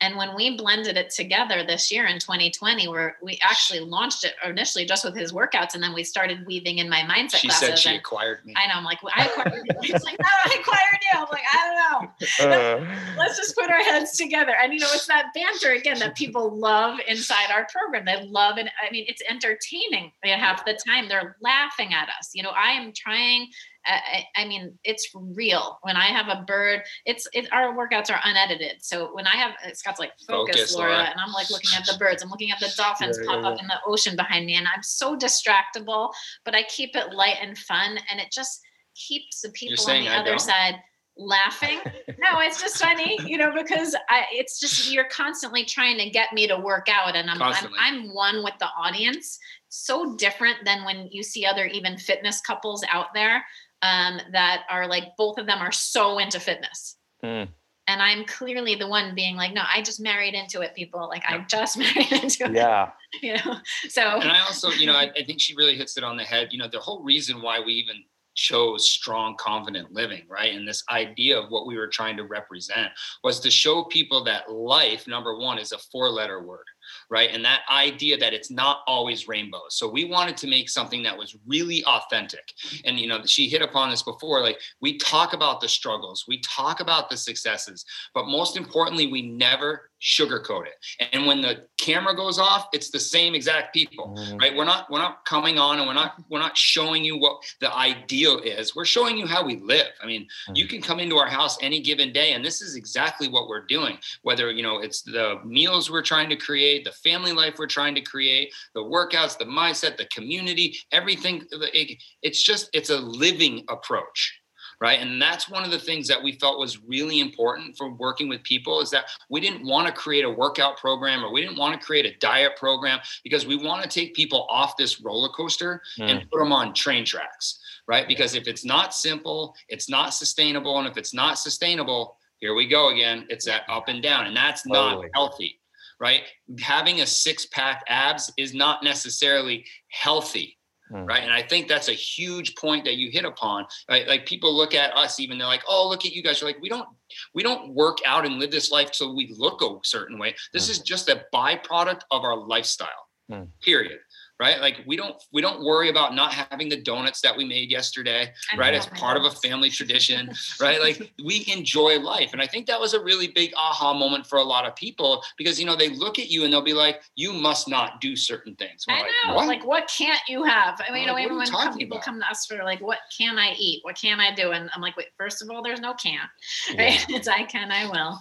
And when we blended it together this year in 2020, where we actually launched it initially just with his workouts, and then we started weaving in my mindset she classes. said she and acquired me. I know. I'm like, well, I acquired you. He's like, no, I acquired you. I'm like, I don't know. uh. let's just put our heads together. And you know, it's that banter again that people love inside our program. They love and I mean, it's entertaining half the time. They're laughing at us. You know, I am trying I, I, mean, it's real. When I have a bird, it's it, our workouts are unedited. So when I have uh, Scott's like focus, focus Laura, Laura, and I'm like looking at the birds. I'm looking at the dolphins yeah, pop yeah. up in the ocean behind me, and I'm so distractible. But I keep it light and fun, and it just keeps the people on the I other don't? side laughing. no, it's just funny, you know, because I, it's just you're constantly trying to get me to work out, and I'm, I'm I'm one with the audience. So different than when you see other even fitness couples out there um, that are like both of them are so into fitness. Mm. And I'm clearly the one being like, no, I just married into it, people. Like I just married into it. Yeah. You know, so. And I also, you know, I, I think she really hits it on the head. You know, the whole reason why we even chose strong, confident living, right? And this idea of what we were trying to represent was to show people that life, number one, is a four letter word right? And that idea that it's not always rainbows. So we wanted to make something that was really authentic. And you know, she hit upon this before. Like we talk about the struggles, we talk about the successes, but most importantly, we never sugarcoat it. And when the camera goes off, it's the same exact people, mm. right? We're not we're not coming on and we're not we're not showing you what the ideal is. We're showing you how we live. I mean, mm. you can come into our house any given day and this is exactly what we're doing. Whether, you know, it's the meals we're trying to create, the family life we're trying to create, the workouts, the mindset, the community, everything it, it's just it's a living approach right? And that's one of the things that we felt was really important for working with people is that we didn't want to create a workout program or we didn't want to create a diet program because we want to take people off this roller coaster mm. and put them on train tracks right? Because if it's not simple it's not sustainable and if it's not sustainable here we go again it's that up and down and that's not healthy right? Having a six pack abs is not necessarily healthy Mm. Right. And I think that's a huge point that you hit upon. Right? Like people look at us, even they're like, oh, look at you guys. You're like, we don't we don't work out and live this life so we look a certain way. This mm. is just a byproduct of our lifestyle. Mm. Period right? Like we don't we don't worry about not having the donuts that we made yesterday, I right? it's part of a family tradition, right? Like we enjoy life. And I think that was a really big aha moment for a lot of people because you know they look at you and they'll be like, you must not do certain things. I know. Like what? like what can't you have? I mean, you know, even when come, people come to us for like, what can I eat? What can I do? And I'm like, wait, first of all, there's no can, right? Yeah. it's I can, I will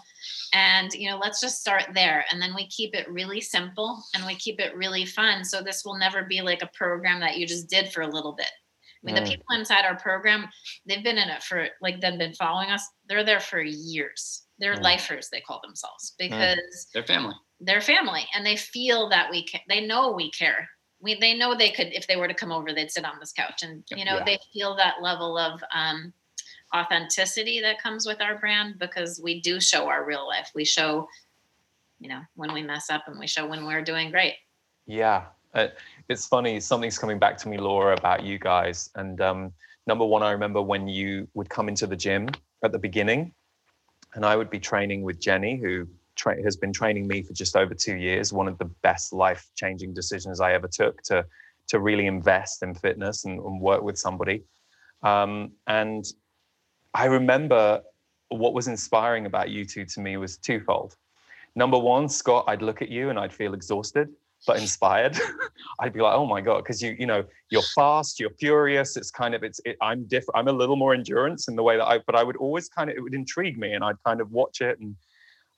and you know let's just start there and then we keep it really simple and we keep it really fun so this will never be like a program that you just did for a little bit i mean mm. the people inside our program they've been in it for like they've been following us they're there for years they're mm. lifers they call themselves mm. because mm. they're family they're family and they feel that we can they know we care we they know they could if they were to come over they'd sit on this couch and you know yeah. they feel that level of um authenticity that comes with our brand because we do show our real life. We show, you know, when we mess up and we show when we're doing great. Yeah. Uh, it's funny. Something's coming back to me, Laura, about you guys. And um, number one, I remember when you would come into the gym at the beginning, and I would be training with Jenny, who tra- has been training me for just over two years. One of the best life changing decisions I ever took to to really invest in fitness and, and work with somebody. Um, and I remember what was inspiring about you two to me was twofold. Number one, Scott, I'd look at you and I'd feel exhausted but inspired. I'd be like, oh my god, because you you know you're fast, you're furious. It's kind of it's it, I'm different. I'm a little more endurance in the way that I. But I would always kind of it would intrigue me, and I'd kind of watch it and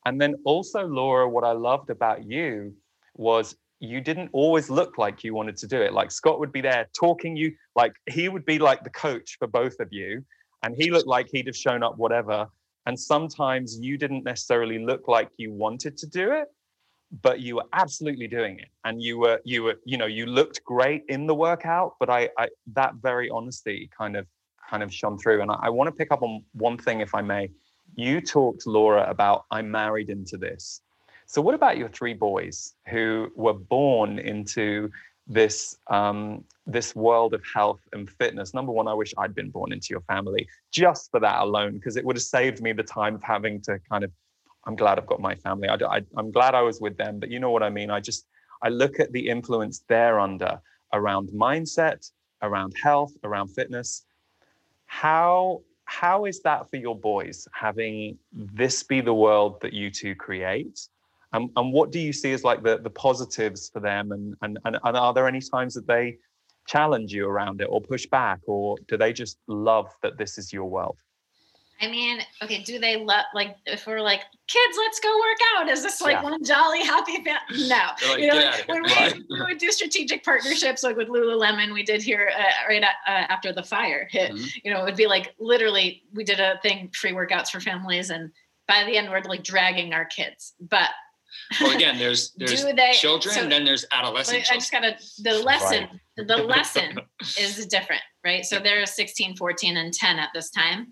and then also Laura, what I loved about you was you didn't always look like you wanted to do it. Like Scott would be there talking you like he would be like the coach for both of you and he looked like he'd have shown up whatever. And sometimes you didn't necessarily look like you wanted to do it but you were absolutely doing it. And you were you were you know you looked great in the workout but i, I that very honesty kind of kind of shone through. And I, I want to pick up on one thing if i may. You talked laura about i'm married into this. So what about your three boys who were born into this um, this world of health and fitness. Number one, I wish I'd been born into your family just for that alone, because it would have saved me the time of having to kind of. I'm glad I've got my family. I, I, I'm glad I was with them, but you know what I mean. I just I look at the influence they're under around mindset, around health, around fitness. How how is that for your boys having this be the world that you two create and, and what do you see as like the, the positives for them and, and, and, and are there any times that they challenge you around it or push back or do they just love that this is your world I mean, okay, do they love like if we're like kids, let's go work out? Is this like yeah. one jolly happy family? No, like, you know, like, when we, we, would do strategic partnerships like with Lululemon, we did here uh, right at, uh, after the fire hit. Mm-hmm. You know, it would be like literally we did a thing free workouts for families, and by the end we're like dragging our kids, but well again there's there's they, children so, and then there's adolescent i just gotta the lesson right. the lesson is different right? So they're 16 14 and 10 at this time.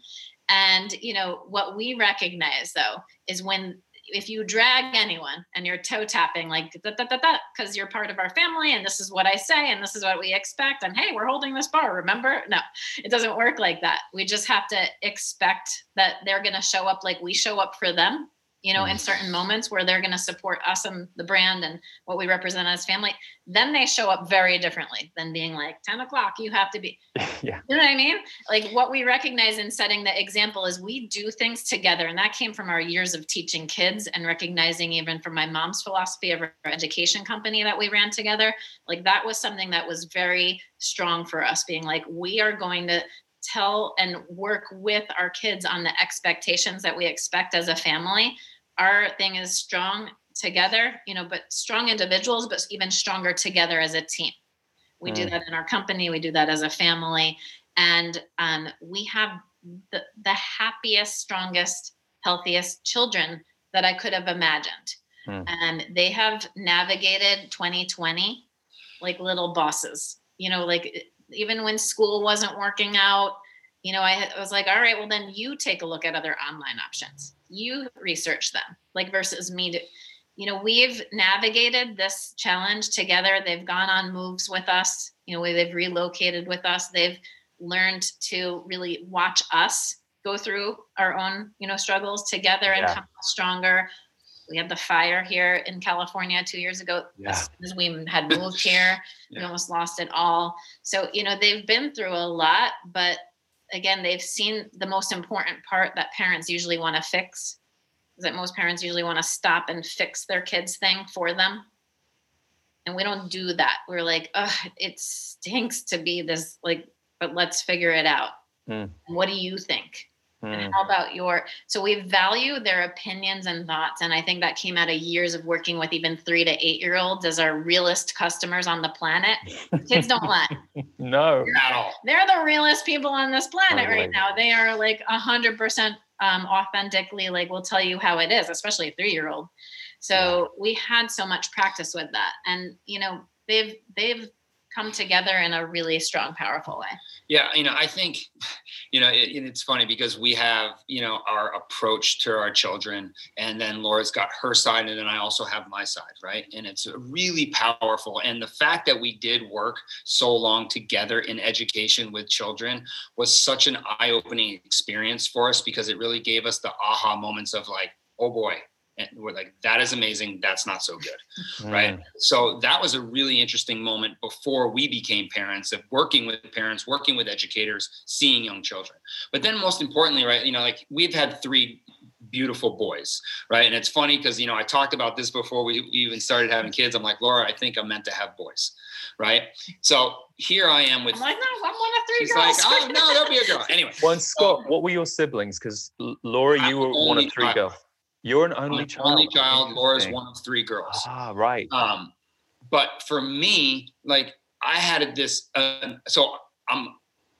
And you know what we recognize though is when if you drag anyone and you're toe tapping like because you're part of our family and this is what I say and this is what we expect and hey we're holding this bar remember? No it doesn't work like that. We just have to expect that they're going to show up like we show up for them you know, in mm. certain moments where they're going to support us and the brand and what we represent as family, then they show up very differently than being like 10 o'clock, you have to be. yeah. You know what I mean? Like what we recognize in setting the example is we do things together. And that came from our years of teaching kids and recognizing even from my mom's philosophy of our education company that we ran together. Like that was something that was very strong for us, being like, we are going to tell and work with our kids on the expectations that we expect as a family our thing is strong together, you know, but strong individuals, but even stronger together as a team. We mm. do that in our company, we do that as a family. And um, we have the, the happiest, strongest, healthiest children that I could have imagined. Mm. And they have navigated 2020 like little bosses, you know, like even when school wasn't working out, you know, I, I was like, all right, well, then you take a look at other online options you research them like versus me to you know we've navigated this challenge together they've gone on moves with us you know they've relocated with us they've learned to really watch us go through our own you know struggles together and yeah. come stronger we had the fire here in california two years ago yeah. as we had moved here yeah. we almost lost it all so you know they've been through a lot but again, they've seen the most important part that parents usually want to fix is that most parents usually want to stop and fix their kids' thing for them. And we don't do that. We're like, oh, it stinks to be this, like, but let's figure it out. Mm. What do you think? And hmm. how about your? So we value their opinions and thoughts. And I think that came out of years of working with even three to eight year olds as our realest customers on the planet. Kids don't lie. no. They're, they're the realest people on this planet totally. right now. They are like a hundred percent um, authentically, like, will tell you how it is, especially a three year old. So yeah. we had so much practice with that. And, you know, they've, they've, come together in a really strong, powerful way. Yeah, you know, I think, you know, it, it's funny because we have, you know, our approach to our children, and then Laura's got her side, and then I also have my side, right? And it's really powerful. And the fact that we did work so long together in education with children was such an eye-opening experience for us because it really gave us the aha moments of like, oh boy, and we're like that is amazing. That's not so good. Mm. right? So that was a really interesting moment before we became parents of working with parents working with educators seeing young children. But then most importantly right you know like we've had three beautiful boys right? And it's funny because you know i talked about this before we even started having kids. I'm like laura i think i'm meant to have boys. Right? So here i am with I'm like no i'm one of three she's girls. Like oh no there'll be a girl. Anyway. One scott what were your siblings? Because laura you were one of three girls you're an only child. Only child. Laura's one of three girls. Ah, right. Um, but for me, like I had this. Uh, so I'm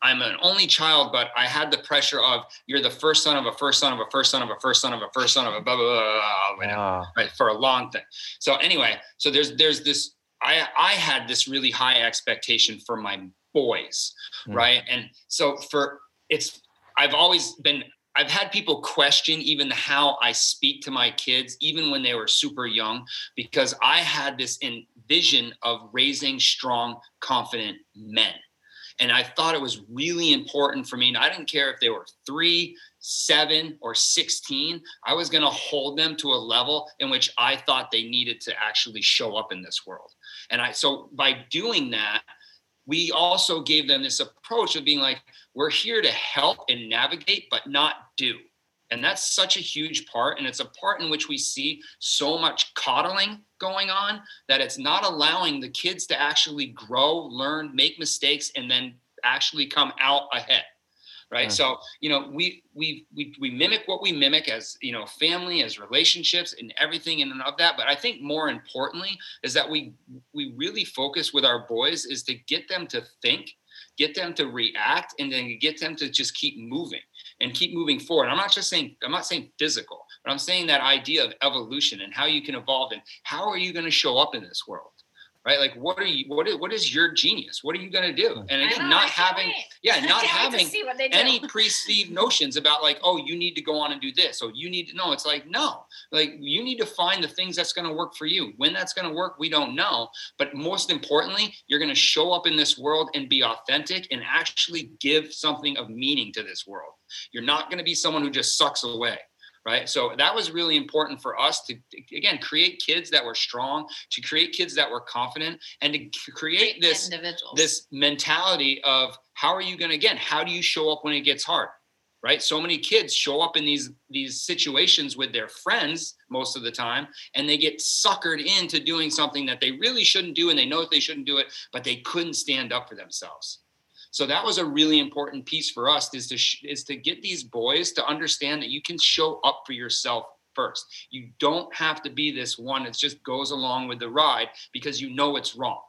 I'm an only child, but I had the pressure of you're the first son of a first son of a first son of a first son of a first son of a blah blah blah, blah, blah ah. right for a long thing. So anyway, so there's there's this. I I had this really high expectation for my boys, mm. right? And so for it's I've always been I've had people question even how I speak to my kids, even when they were super young, because I had this vision of raising strong, confident men. And I thought it was really important for me. And I didn't care if they were three, seven, or 16. I was going to hold them to a level in which I thought they needed to actually show up in this world. And I, so by doing that, we also gave them this approach of being like, we're here to help and navigate, but not do. And that's such a huge part. And it's a part in which we see so much coddling going on that it's not allowing the kids to actually grow, learn, make mistakes, and then actually come out ahead right? So you know we we we we mimic what we mimic as you know family as relationships and everything in and of that. But i think more importantly is that we we really focus with our boys is to get them to think get them to react and then get them to just keep moving and keep moving forward. I'm not just saying i'm not saying physical but i'm saying that idea of evolution and how you can evolve and how are you going to show up in this world right? Like, what are you? What is, what is your genius? What are you going to do? And again, not having, yeah, not having any perceived notions about like, oh, you need to go on and do this. So you need to know. It's like, no, like you need to find the things that's going to work for you. When that's going to work, we don't know. But most importantly, you're going to show up in this world and be authentic and actually give something of meaning to this world. You're not going to be someone who just sucks away right? So that was really important for us to again create kids that were strong to create kids that were confident and to create this this mentality of how are you going to again how do you show up when it gets hard right? So many kids show up in these these situations with their friends most of the time and they get suckered into doing something that they really shouldn't do and they know that they shouldn't do it but they couldn't stand up for themselves so that was a really important piece for us is to sh- is to get these boys to understand that you can show up for yourself first. You don't have to be this one that just goes along with the ride because you know it's wrong.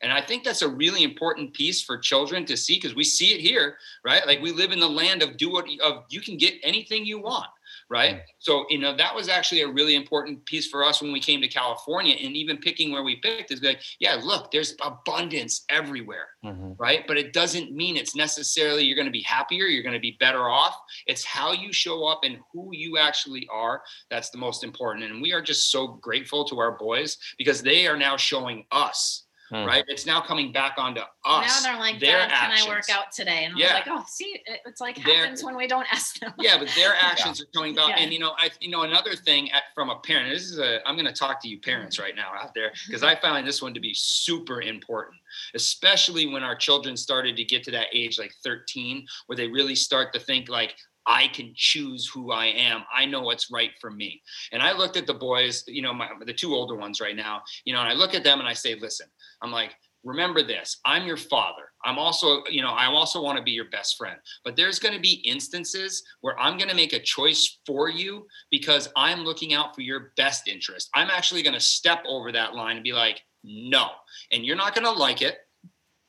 And I think that's a really important piece for children to see because we see it here, right? Like we live in the land of do what of you can get anything you want right? Mm. So, you know, that was actually a really important piece for us when we came to California and even picking where we picked is like, yeah, look, there's abundance everywhere, mm-hmm. right? But it doesn't mean it's necessarily you're going to be happier, you're going to be better off. It's how you show up and who you actually are that's the most important. And we are just so grateful to our boys because they are now showing us Hmm. Right. It's now coming back onto us. Now they're like, their can I work out today? And I'm yeah. like, oh, see, it's like happens when we don't ask them. yeah, but their actions yeah. are coming back. Yeah. And you know, I you know another thing at, from a parent. This is a I'm going to talk to you parents right now out there because I find this one to be super important, especially when our children started to get to that age like 13, where they really start to think like, I can choose who I am. I know what's right for me. And I looked at the boys, you know, my, the two older ones right now, you know, and I look at them and I say, listen, I'm like, remember this. I'm your father. I'm also you know i also want to be your best friend. But there's going to be instances where i'm going to make a choice for you because i'm looking out for your best interest. I'm actually going to step over that line and be like no. And you're not going to like it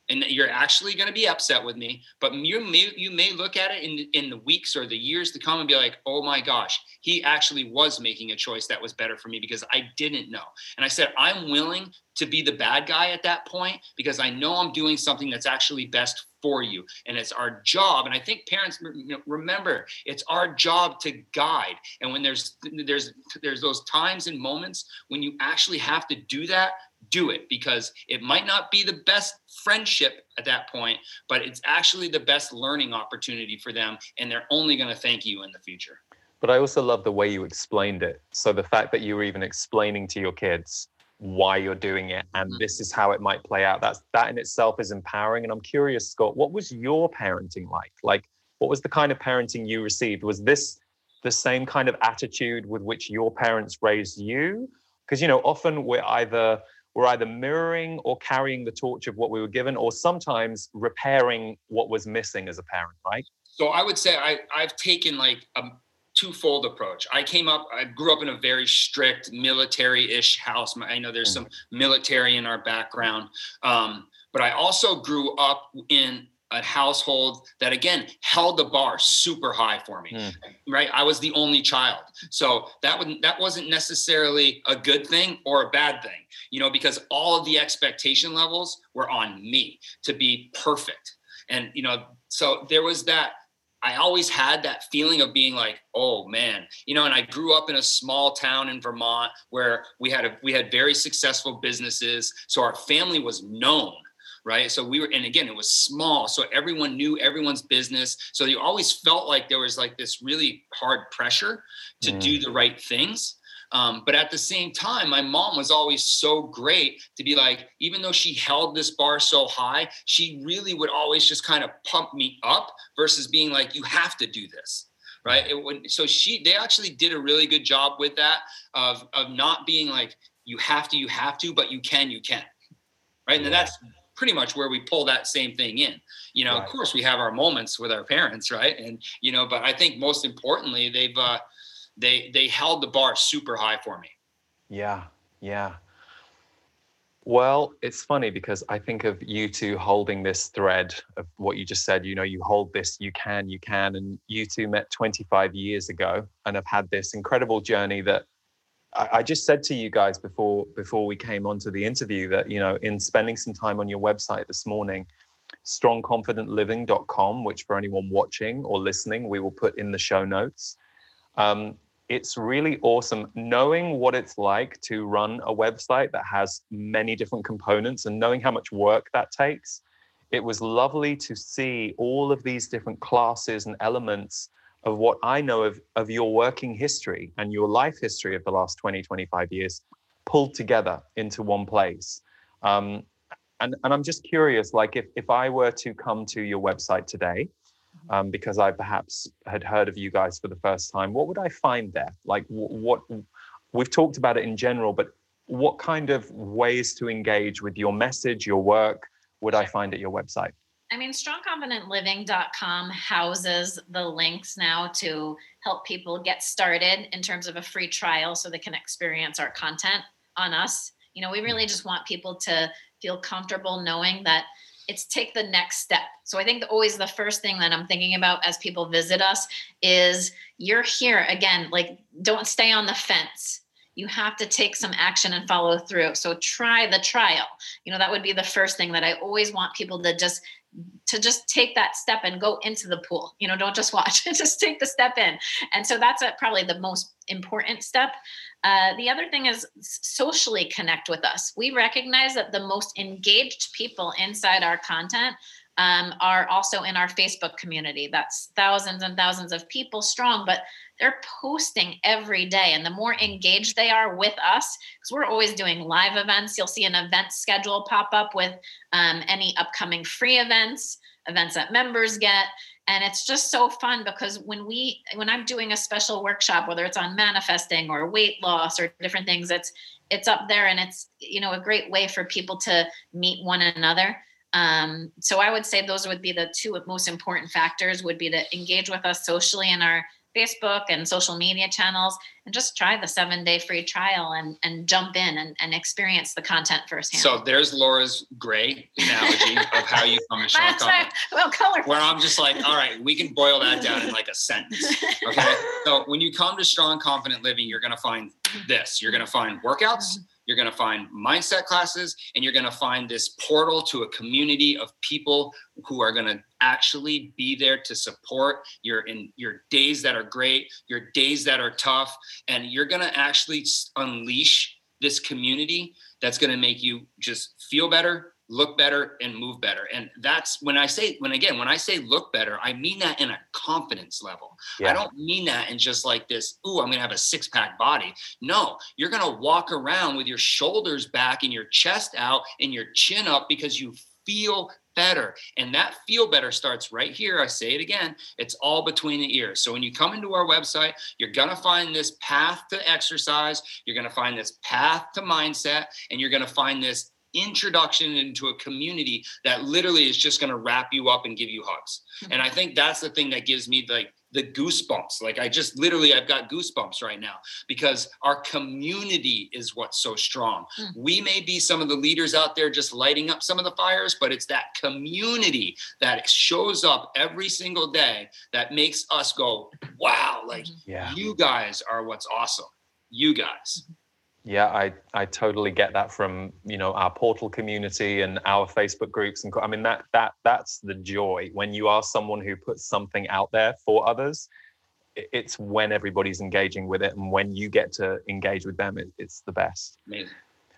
and you're actually going to be upset with me but you may you may look at it in in the weeks or the years to come and be like oh my gosh he actually was making a choice that was better for me because i didn't know. And i said i'm willing to be the bad guy at that point because i know i'm doing something that's actually best for you and it's our job. And i think parents remember it's our job to guide. And when there's there's there's those times and moments when you actually have to do that do it because it might not be the best friendship at that point, but it's actually the best learning opportunity for them. And they're only going to thank you in the future. But I also love the way you explained it. So the fact that you were even explaining to your kids why you're doing it and mm-hmm. this is how it might play out that's that in itself is empowering and i'm curious scott what was your parenting like like what was the kind of parenting you received was this the same kind of attitude with which your parents raised you because you know often we're either we're either mirroring or carrying the torch of what we were given, or sometimes repairing what was missing as a parent, right? So I would say I, I've taken like a twofold approach. I came up, I grew up in a very strict military-ish house. I know there's mm. some military in our background, um, but I also grew up in a household that again held the bar super high for me mm. right i was the only child so that would that wasn't necessarily a good thing or a bad thing you know because all of the expectation levels were on me to be perfect and you know so there was that I always had that feeling of being like, oh man, you know, and I grew up in a small town in Vermont where we had a we had very successful businesses. So our family was known right? So we were, and again, it was small, so everyone knew everyone's business. So you always felt like there was like this really hard pressure to mm. do the right things. Um, but at the same time, my mom was always so great to be like, even though she held this bar so high, she really would always just kind of pump me up versus being like, you have to do this. Right. It would, so she, they actually did a really good job with that of, of not being like, you have to, you have to, but you can, you can. Right. And that's pretty much where we pull that same thing in. You know, right. of course, we have our moments with our parents, right? And you know, but I think most importantly, they've uh, they they held the bar super high for me. Yeah, yeah. Well, it's funny because I think of you two holding this thread of what you just said. You know, you hold this, you can, you can. And you two met 25 years ago and have had this incredible journey that I, just said to you guys before before we came onto the interview that you know in spending some time on your website this morning strongconfidentliving.com which for anyone watching or listening we will put in the show notes. Um, it's really awesome knowing what it's like to run a website that has many different components and knowing how much work that takes. It was lovely to see all of these different classes and elements of what I know of, of your working history and your life history of the last 20, 25 years pulled together into one place. Um, and, and I'm just curious, like if, if I were to come to your website today, um, because I perhaps had heard of you guys for the first time, what would I find there? Like what, what we've talked about it in general, but what kind of ways to engage with your message, your work would I find at your website? I mean, strongconfidentliving.com houses the links now to help people get started in terms of a free trial so they can experience our content on us. You know, we mm. really just want people to feel comfortable knowing that it's take the next step. So I think the, always the first thing that I'm thinking about as people visit us is you're here again, like don't stay on the fence you have to take some action and follow through. So try the trial. You know, that would be the first thing that I always want people to just to just take that step and go into the pool you know don't just watch just take the step in. And so that's a, probably the most important step. Uh, the other thing is socially connect with us. We recognize that the most engaged people inside our content um, are also in our Facebook community. That's thousands and thousands of people strong, but they're posting every day. And the more engaged they are with us, because we're always doing live events, you'll see an event schedule pop up with um, any upcoming free events, events that members get. And it's just so fun because when we when I'm doing a special workshop, whether it's on manifesting or weight loss or different things, it's it's up there and it's you know a great way for people to meet one another um, so I would say those would be the two most important factors would be to engage with us socially in our Facebook and social media channels and just try the seven day free trial and, and jump in and, and experience the content firsthand. So there's Laura's gray analogy of how you come to. Well, colorful. Where I'm just like, all right, we can boil that down in like a sentence. Okay. so when you come to Strong Confident Living, you're going to find this. You're going to find workouts mm-hmm. You're going to find mindset classes, and you're going to find this portal to a community of people who are going to actually be there to support your in your days that are great, your days that are tough, and you're going to actually unleash this community that's going to make you just feel better, look better and move better and that's when i say when again when i say look better i mean that in a confidence level yeah. i don't mean that in just like this ooh i'm gonna have a six-pack body no you're gonna walk around with your shoulders back and your chest out and your chin up because you feel better. And that feel better starts right here. I say it again, it's all between the ears. So when you come into our website, you're going to find this path to exercise, you're going to find this path to mindset, and you're going to find this introduction into a community that literally is just going to wrap you up and give you hugs. Mm-hmm. And I think that's the thing that gives me like the goosebumps. Like I just literally I've got goosebumps right now because our community is what's so strong. Mm-hmm. We may be some of the leaders out there just lighting up some of the fires, but it's that community that shows up every single day that makes us go, "Wow, like mm-hmm. yeah. you guys are what's awesome." You guys. Mm-hmm. Yeah, I, I totally get that from you know our portal community and our Facebook groups and I mean that that that's the joy when you are someone who puts something out there for others. It's when everybody's engaging with it and when you get to engage with them, it, it's the best. Amazing.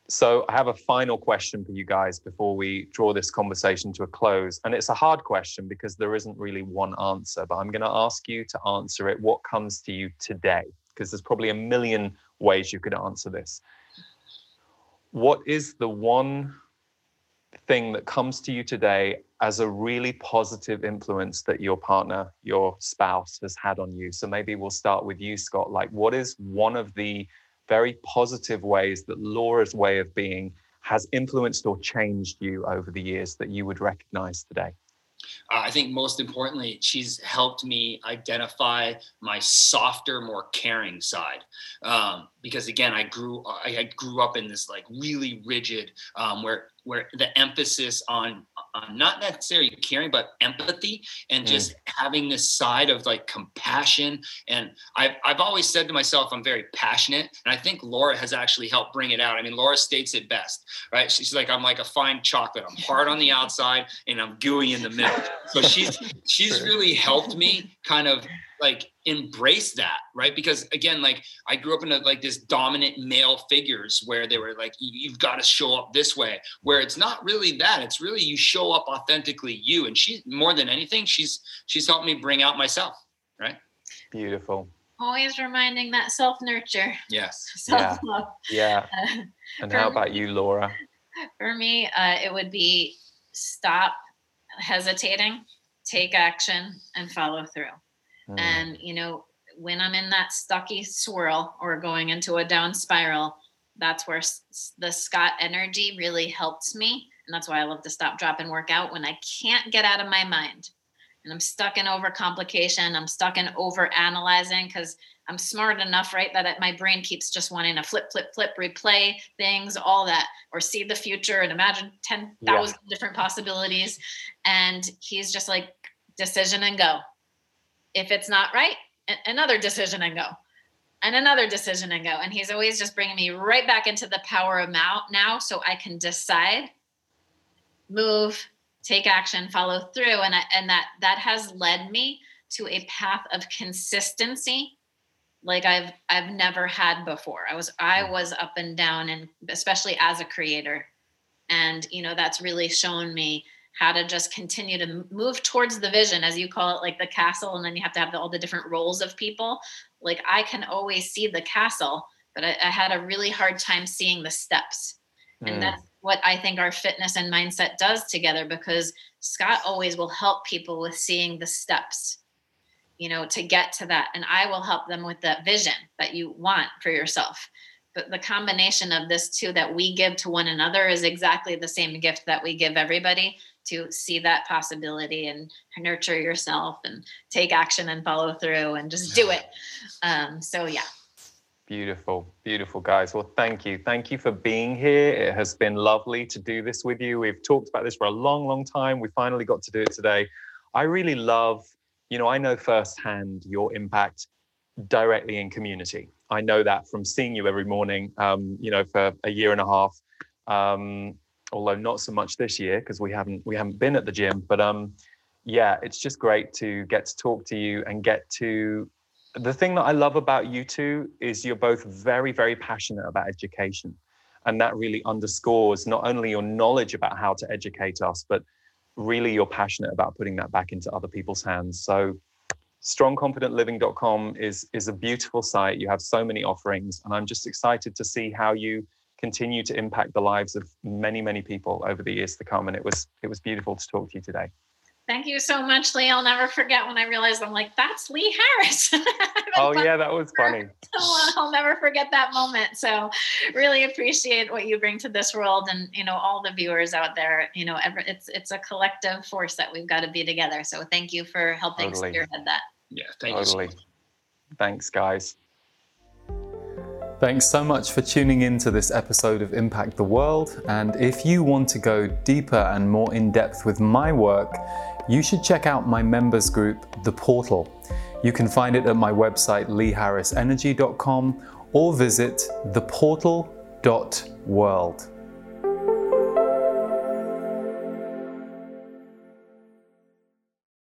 So I have a final question for you guys before we draw this conversation to a close, and it's a hard question because there isn't really one answer. But I'm going to ask you to answer it. What comes to you today? because there's probably a million ways you could answer this. What is the one thing that comes to you today as a really positive influence that your partner, your spouse has had on you? So maybe we'll start with you, Scott. Like, what is one of the very positive ways that Laura's way of being has influenced or changed you over the years that you would recognize today? Uh, I think most importantly, she's helped me identify my softer, more caring side. Um, because again, I grew I, grew up in this like really rigid, um, where where the emphasis on not necessarily caring but empathy and mm. just mm. having this side of like compassion. And I've, I've always said to myself i'm very passionate and i think laura has actually helped bring it out. I mean laura states it best right? She's like i'm like a fine chocolate. I'm hard on the outside and i'm gooey in the middle. So she's she's really helped me kind of like embrace that right? Because again like i grew up in a, like this dominant male figures where they were like you've got to show up this way where it's not really that. It's really you show up authentically you. And she more than anything she's she's helped me bring out myself right? Beautiful. Always reminding that self nurture yes self-love. yeah, yeah. and how about you laura? For me uh, it would be stop hesitating take action and follow through Mm. And, you know, when I'm in that stucky swirl or going into a down spiral, that's where the Scott energy really helps me. And that's why I love to stop, drop, and work out when I can't get out of my mind. And I'm stuck in overcomplication. I'm stuck in over analyzing because I'm smart enough, right? That my brain keeps just wanting to flip, flip, flip, replay things, all that, or see the future and imagine 10,000 yeah. different possibilities. And he's just like, decision and go if it's not right, another decision and go and another decision and go. And he's always just bringing me right back into the power of now, now so I can decide, move, take action, follow through. And, I, and that, that has led me to a path of consistency like I've, I've never had before. I was, I mm. was up and down and especially as a creator. And, you know, that's really shown me how to just continue to move towards the vision as you call it like the castle and then you have to have the, all the different roles of people. Like i can always see the castle but i, I had a really hard time seeing the steps. Mm. and that's what i think our fitness and mindset does together because scott always will help people with seeing the steps you know to get to that and i will help them with that vision that you want for yourself. But the combination of this two that we give to one another is exactly the same gift that we give everybody to see that possibility and nurture yourself and take action and follow through and just do it. Um, so yeah. Beautiful, beautiful guys. Well, thank you. Thank you for being here. It has been lovely to do this with you. We've talked about this for a long, long time. We finally got to do it today. I really love, you know, I know firsthand your impact directly in community. I know that from seeing you every morning, um, you know, for a year and a half. Um, although not so much this year because we haven't we haven't been at the gym. But um, yeah, it's just great to get to talk to you and get to. The thing that I love about you two is you're both very very passionate about education, and that really underscores not only your knowledge about how to educate us, but really you're passionate about putting that back into other people's hands. So strongconfidentliving.com is is a beautiful site. You have so many offerings, and I'm just excited to see how you continue to impact the lives of many, many people over the years to come. And it was it was beautiful to talk to you today. Thank you so much, Lee. I'll never forget when I realized I'm like, that's Lee Harris. oh, yeah, that was funny. I'll never forget that moment. So, really appreciate what you bring to this world, and you know, all the viewers out there. You know, ever, it's it's a collective force that we've got to be together. So, thank you for helping totally. spearhead that. Yeah, thank totally. you. So Thanks, guys. Thanks so much for tuning in to this episode of Impact the World. And if you want to go deeper and more in depth with my work, you should check out my members group, The Portal. You can find it at my website, leeharrisenergy.com, or visit theportal.world.